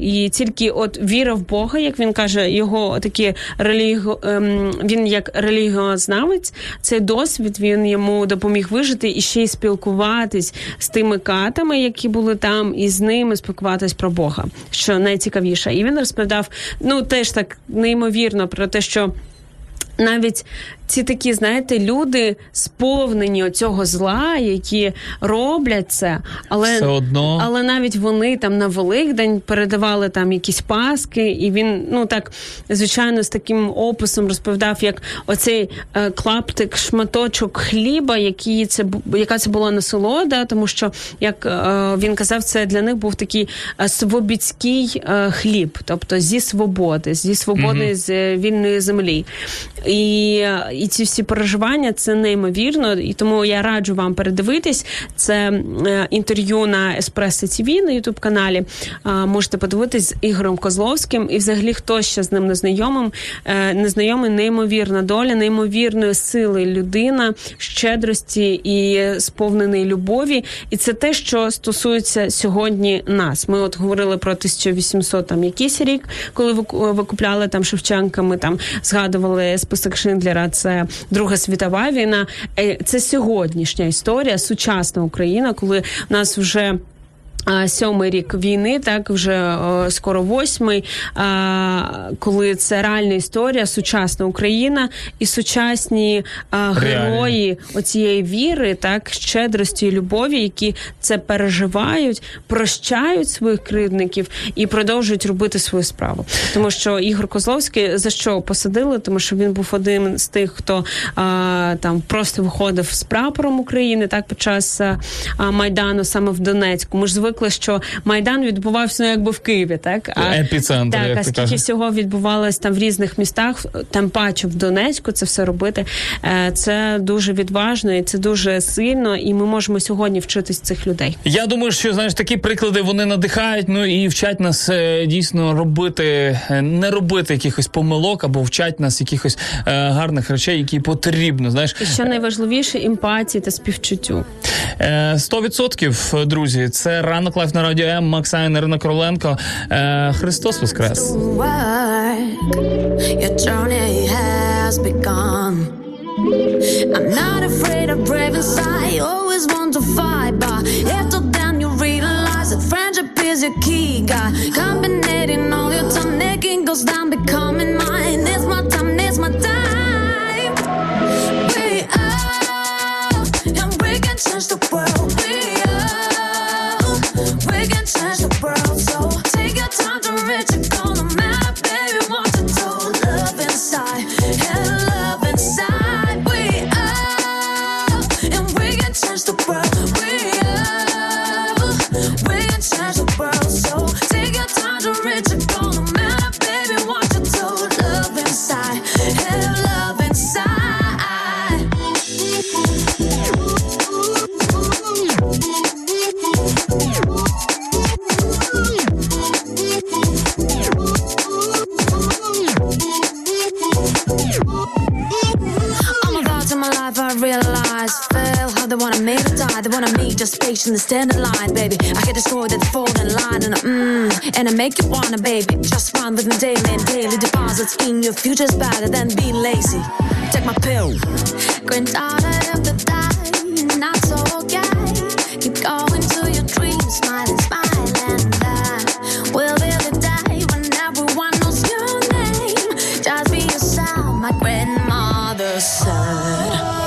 І тільки от віра в Бога, як він каже, його такі реліго він як релігіознавець, цей досвід він йому допоміг вижити і ще й спілкуватись з тими катами, які були там, і з ними спілкуватись про Бога, що найцікавіше. І він розповідав, ну теж так неймовірно про те, що. Навіть ці такі, знаєте, люди сповнені цього зла, які роблять це, але Все одно. але навіть вони там на Великдень передавали там якісь паски, і він ну так звичайно з таким описом розповідав, як оцей е, клаптик, шматочок хліба, який це яка це була насолода, тому що як е, він казав, це для них був такий е, свобідський е, хліб, тобто зі свободи, зі свободи Мгм. з е, вільної землі. І, і ці всі переживання це неймовірно. І тому я раджу вам передивитись. Це е, інтерв'ю на Еспресо ТВ на Ютуб каналі. Можете подивитись з Ігорем Козловським. І взагалі хто ще з ним не знайомим, е, незнайомий, неймовірна доля, неймовірної сили людина, щедрості і сповнений любові. І це те, що стосується сьогодні нас. Ми от говорили про 1800 там якийсь рік, коли вику- викупляли там Шевченка. Ми там згадували список Шиндлера. Це Друга світова війна. Е, Це сьогоднішня історія, сучасна Україна, коли нас вже. Сьомий рік війни, так вже о, скоро восьмий, а, коли це реальна історія, сучасна Україна і сучасні а, герої оцієї віри, так щедрості і любові, які це переживають, прощають своїх кривдників і продовжують робити свою справу. Тому що Ігор Козловський за що посадили? Тому що він був один з тих, хто а, там просто виходив з прапором України, так під час майдану, саме в Донецьку. Ми ж звикли, що майдан відбувався ну, якби в Києві, так а Епіцентр, так, як а скільки кажеш. всього відбувалось там в різних містах, там паче в Донецьку, це все робити. Е, Це дуже відважно і це дуже сильно, і ми можемо сьогодні вчитись цих людей. Я думаю, що знаєш такі приклади вони надихають. Ну і вчать нас е, дійсно робити, е, не робити якихось помилок або вчать нас якихось е, гарних речей, які потрібно. Знаєш, І що найважливіше емпатії та співчуттю. Е, 100%, друзі, це ранок live на радіо М. Макс Савін, Ірина Короленко. Е, Христос Воскрес. I'm not afraid of brave inside. Always want to fight, but after then you realize that friendship is your key. Got combinating all your time, making goes down, becoming mine. It's my time, it's my time. We are, and we can change the world. We my life I realize. Fail how they wanna make me die. They wanna me just patiently stand in line, baby. I get destroyed at the fall in line And I, mm, and I make you wanna, baby. Just run with me daily and daily. Deposits in your future's better than being lazy. Take my pill. Granddaughter of the die Not so okay. Keep going to your dreams Smile and smile and I will be the day When everyone knows your name. Just be yourself, my great side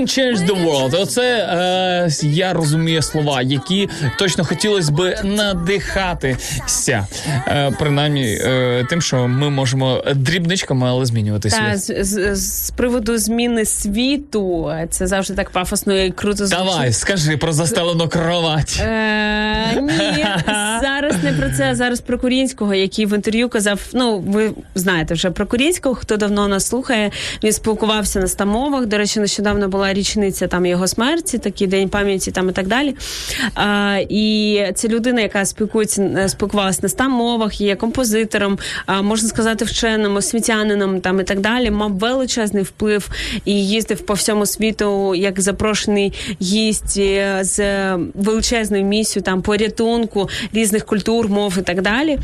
can change the world. Оце е, я розумію слова, які точно хотілося би надихатися. Е, принаймні е, тим, що ми можемо дрібничками, але змінювати Та, світ. з, з, з приводу зміни світу, це завжди так пафосно і круто звучить. Давай, скажи про застелену кровать. Е, ні, [laughs] зараз не про це, а зараз про Курінського, який в інтерв'ю казав: ну, ви знаєте вже про Курінського, хто давно нас слухає. Він спілкувався на стамовах. До речі, нещодавно була річниця там його смерті, такий день пам'яті там і так далі. А, і це людина, яка спілкується, е, спілкувалася на стамовах, є композитором, а, можна сказати, вченим, освітянином там і так далі. Мав величезний вплив і їздив по всьому світу як запрошений гість е, з величезною місією там порятунку різних культур, мов і так далі.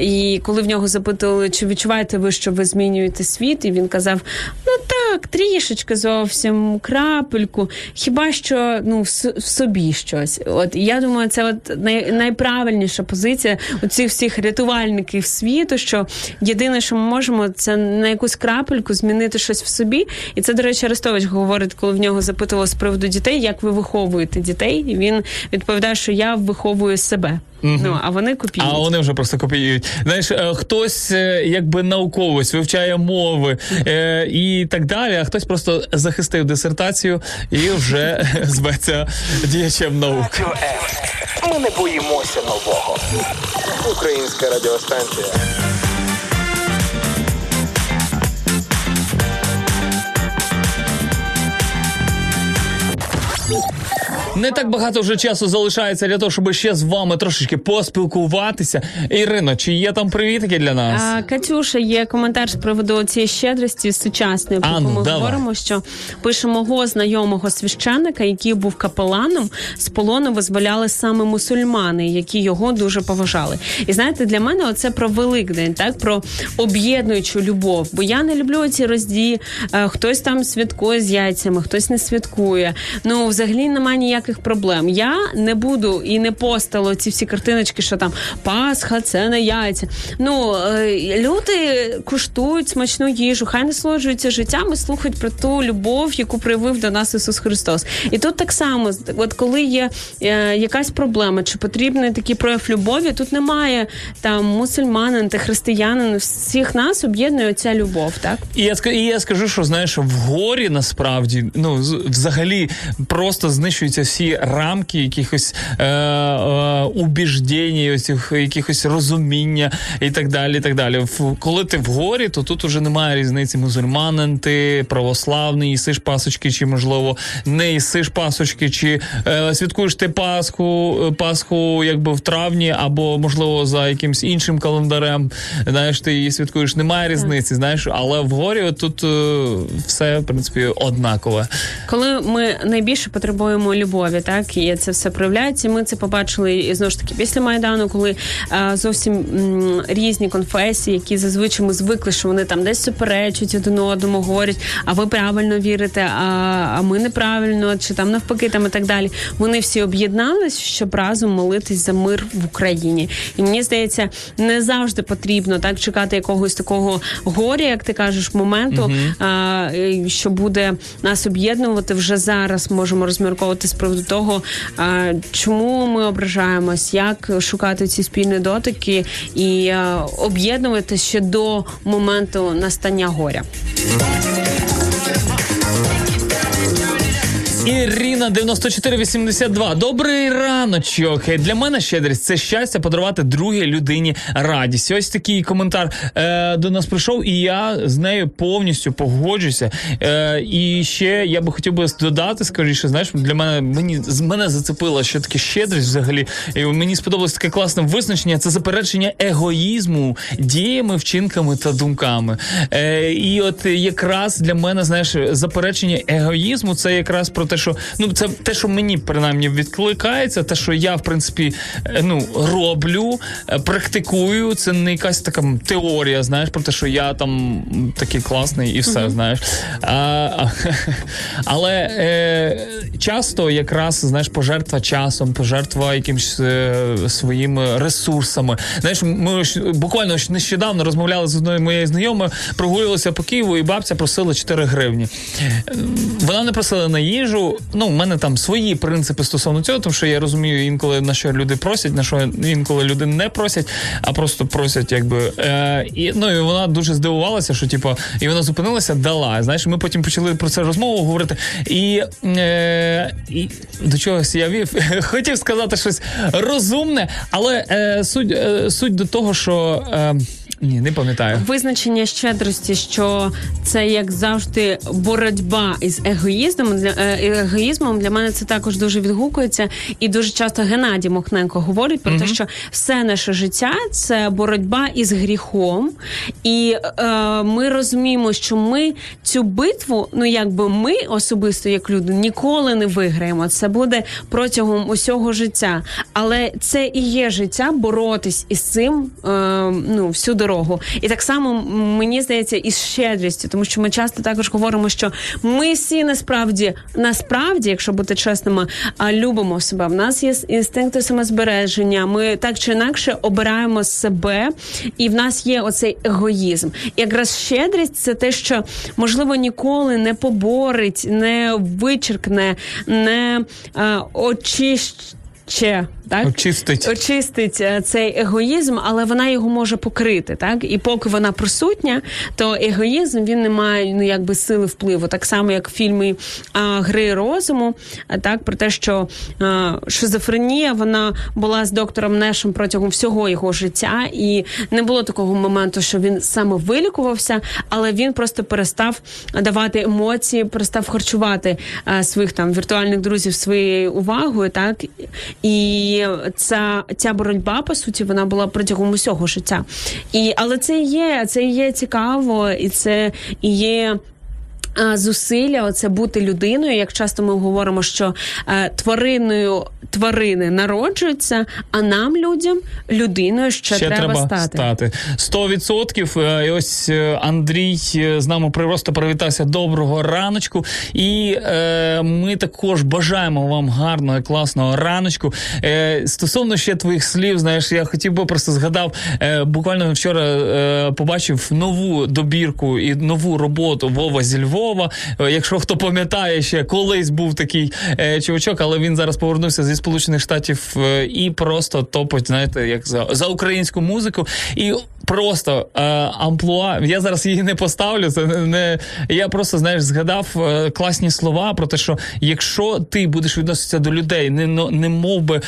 І коли в нього запитали, чи відчуваєте ви, що ви змінюєте світ, і він казав: ну так, трішечки зовсім крапельку. Хіба що ну в, в собі щось? От я думаю, це от най, найправильніша позиція оцих всіх рятувальників світу. Що єдине, що ми можемо, це на якусь крапельку змінити щось в собі. І це, до речі, Арестович говорить, коли в нього запитували з приводу дітей, як ви виховуєте дітей. І він відповідає, що я виховую себе. Ну а вони копіюють. А вони вже просто копіюють. Знаєш, е, хтось е, якби науковець вивчає мови е, і так далі, а хтось просто захистив дисертацію і вже [laughs] зветься діячем наук. Ми не боїмося нового. Українська радіостанція. Не так багато вже часу залишається для того, щоб ще з вами трошечки поспілкуватися. Ірино, чи є там привітики для нас? А, Катюша, є коментар з приводу цієї щедрості сучасної, про ну, ми давай. говоримо, що пише мого знайомого священника, який був капеланом, з полону визволяли саме мусульмани, які його дуже поважали. І знаєте, для мене оце про Великдень, так про об'єднуючу любов. Бо я не люблю ці розді, е, хтось там святкує з яйцями, хтось не святкує. Ну, взагалі немає ніяких проблем. Я не буду і не постало ці всі картиночки, що там Пасха, це не яйця. Ну е, люди куштують смачну їжу, хай насолоджуються життям і слухають про ту любов, яку проявив до нас Ісус Христос. І тут так само, от коли є е, якась проблема, чи потрібний такий прояв любові, тут немає там мусульманин та християнин. Всіх нас об'єднує ця любов, так? І я і я скажу, що знаєш, в горі насправді ну взагалі просто знищуються всі рамки якихось е, е, убіждень, оцих якихось розуміння і так далі. І так далі. Коли ти в горі, то тут уже немає різниці мусульманин, ти православний, їсиш пасочки, чи можливо не їсиш пасочки, чи е, святкуєш ти Пасху, Пасху якби в травні, або можливо за якимсь іншим календарем. Знаєш, ти її святкуєш. Немає різниці, знаєш, але в горі тут е, все в принципі однакове. Коли ми найбільше потребуємо любові, так і це все проявляється. Ми це побачили і знову ж таки після майдану, коли е, зовсім м, різні конфесії, які зазвичай ми звикли, що вони там десь суперечать один одному, говорять, а ви правильно вірите, а, а ми неправильно, чи там навпаки, там і так далі. Вони всі об'єднались, щоб разом молитись за мир в Україні. І мені здається, не завжди потрібно так чекати якогось такого горя, як ти кажеш, моменту, а, е, що буде нас об'єднувати вже зараз. Можемо розмірковувати з приводу того, чому ми ображаємось, як шукати ці спільні дотики і об'єднувати ще до моменту настання горя. Ірина 9482. Добрий раночок. Для мене щедрість це щастя подарувати другій людині радість. Ось такий коментар е, до нас прийшов, і я з нею повністю погоджуся. Е, і ще я би хотів би додати, скоріше, знаєш, для мене мені з мене зацепила що таке щедрість взагалі. І мені сподобалось таке класне визначення. Це заперечення егоїзму діями, вчинками та думками. Е, і от якраз для мене, знаєш, заперечення егоїзму це якраз про те, що ну це те, що мені принаймні відкликається, те, що я в принципі е, ну роблю, е, практикую. Це не якась така теорія, знаєш, про те, що я там такий класний і все, знаєш. А, [laughs] але е, часто якраз знаєш, пожертва часом, пожертва якимось е, своїми ресурсами. Знаєш, ми ж буквально ж нещодавно розмовляли з одною моєю знайомою, прогулювалися по Києву, і бабця просила 4 гривні. Е, Вона не просила на їжу. Ну, в мене там свої принципи стосовно цього, тому що я розумію інколи на що люди просять, на що інколи люди не просять, а просто просять, якби. Е, і, ну, і вона дуже здивувалася, що типу, і вона зупинилася, дала. Знаєш, ми потім почали про це розмову говорити. І, е, і до чогось я вів. [laughs] Хотів сказати щось розумне, але е, суть, е, суть до того, що. Е, ні, не пам'ятаю. Визначення щедрості, що це як завжди боротьба із егоїзмом для е, егоїзмом. Для мене це також дуже відгукується, і дуже часто Геннадій Мохненко говорить про те, що все наше життя це боротьба із гріхом, і е, ми розуміємо, що ми цю битву, ну якби ми особисто, як люди, ніколи не виграємо. Це буде протягом усього життя. Але це і є життя боротись із цим е, ну всю дорогу. І так само мені здається, із щедрістю, тому що ми часто також говоримо, що ми всі насправді насправді, якщо бути чесними, любимо себе. В нас є інстинкти самозбереження. Ми так чи інакше обираємо себе, і в нас є оцей егоїзм. І якраз щедрість це те, що можливо ніколи не поборить, не вичеркне, не а, очище. Так Очистить. очистить е, цей егоїзм, але вона його може покрити. Так і поки вона присутня, то егоїзм він не має ну якби сили впливу. Так само, як в фільмі а, Гри розуму, а, так про те, що а, шизофренія вона була з доктором Нешем протягом всього його життя, і не було такого моменту, що він саме вилікувався, але він просто перестав давати емоції, перестав харчувати а, своїх там віртуальних друзів своєю увагою, так і ця, ця боротьба, по суті, вона була протягом усього життя. І, але це і є, це і є цікаво, і це і є. Зусилля, оце бути людиною. Як часто ми говоримо, що е, твариною тварини народжуються, а нам, людям, людиною ще, Ще треба, треба стати. стати. 100%. Е, І ось е, Андрій е, з нами просто привітався. Доброго раночку. І е, ми також бажаємо вам гарного і класного раночку. Е, стосовно ще твоїх слів, знаєш, я хотів би просто згадав, е, буквально вчора е, побачив нову добірку і нову роботу Вова зі Львова. Е, якщо хто пам'ятає, ще колись був такий е, чувачок, але він зараз повернувся зі Сполучених Штатів е, і просто топить, знаєте, як за, за українську музику. І просто е, амплуа. Я зараз її не поставлю. Це не, я просто знаєш, згадав е, класні слова про те, що якщо ти будеш відноситися до людей, не, не мов би,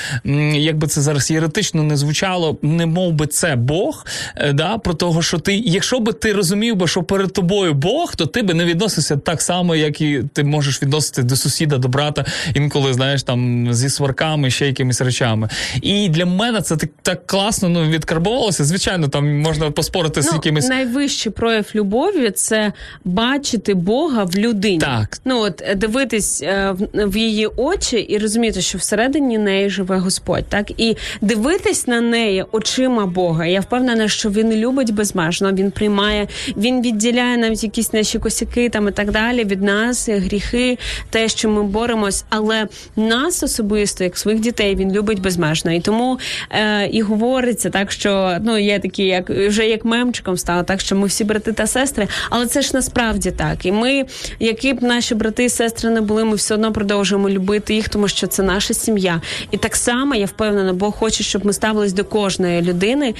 як це зараз єретично не звучало, не мов би це Бог. Е, да, про того, що ти, якщо би ти розумів би, що перед тобою Бог, то ти би не відносився так само, як і ти можеш відносити до сусіда, до брата, інколи знаєш там зі сварками, ще якимись речами. І для мене це так, так класно ну, відкарбовувалося. Звичайно, там можна поспорити з Ну, якимись. найвищий прояв любові це бачити Бога в людині. Так. Ну от е, дивитись е, в, в її очі і розуміти, що всередині неї живе Господь, так і дивитись на неї очима Бога. Я впевнена, що він любить безмежно. Він приймає, він відділяє навіть якісь наші косяки там і так далі від нас, гріхи, те, що ми боремось, але нас особисто, як своїх дітей, він любить безмежно. І тому е, і говориться так, що ну є такі, як вже як мемчиком стало, так що ми всі брати та сестри, але це ж насправді так. І ми, які б наші брати і сестри не були, ми все одно продовжуємо любити їх, тому що це наша сім'я. І так само я впевнена, Бог хоче, щоб ми ставились до кожної людини,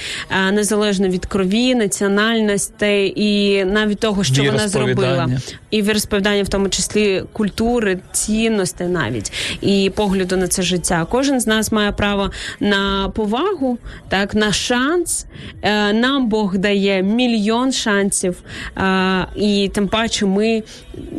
е, незалежно від крові, національності і навіть того, що вона зробила і віросповідання, в тому числі культури, цінностей навіть і погляду на це життя. Кожен з нас має право на повагу, так на шанс, е, нам Бог дає мільйон шансів, а, і тим паче ми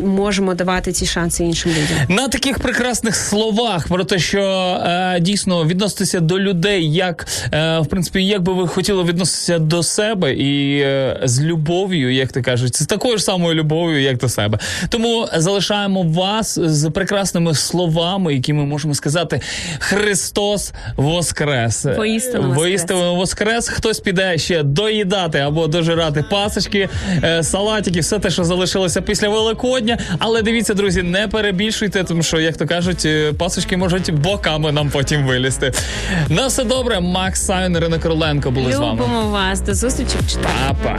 можемо давати ці шанси іншим людям. На таких прекрасних словах про те, що е, дійсно відноситися до людей, як е, в принципі, як би ви хотіли відноситися до себе і е, з любов'ю, як ти кажуть, з такою ж самою любов'ю, як до себе. Тому залишаємо вас з прекрасними словами, які ми можемо сказати: Христос Воскрес. Воістину воскрес. Воскрес. Хтось піде ще доїдати або дожирати пасочки, е, салатики, все те, що залишилося після Великодня. Але дивіться, друзі, не перебільшуйте, тому що, як то кажуть, е, пасочки можуть боками нам потім вилізти. На все добре, Макс Сайн, Ірина Короленко були з вами. Любимо вас. До зустрічі в. Папа.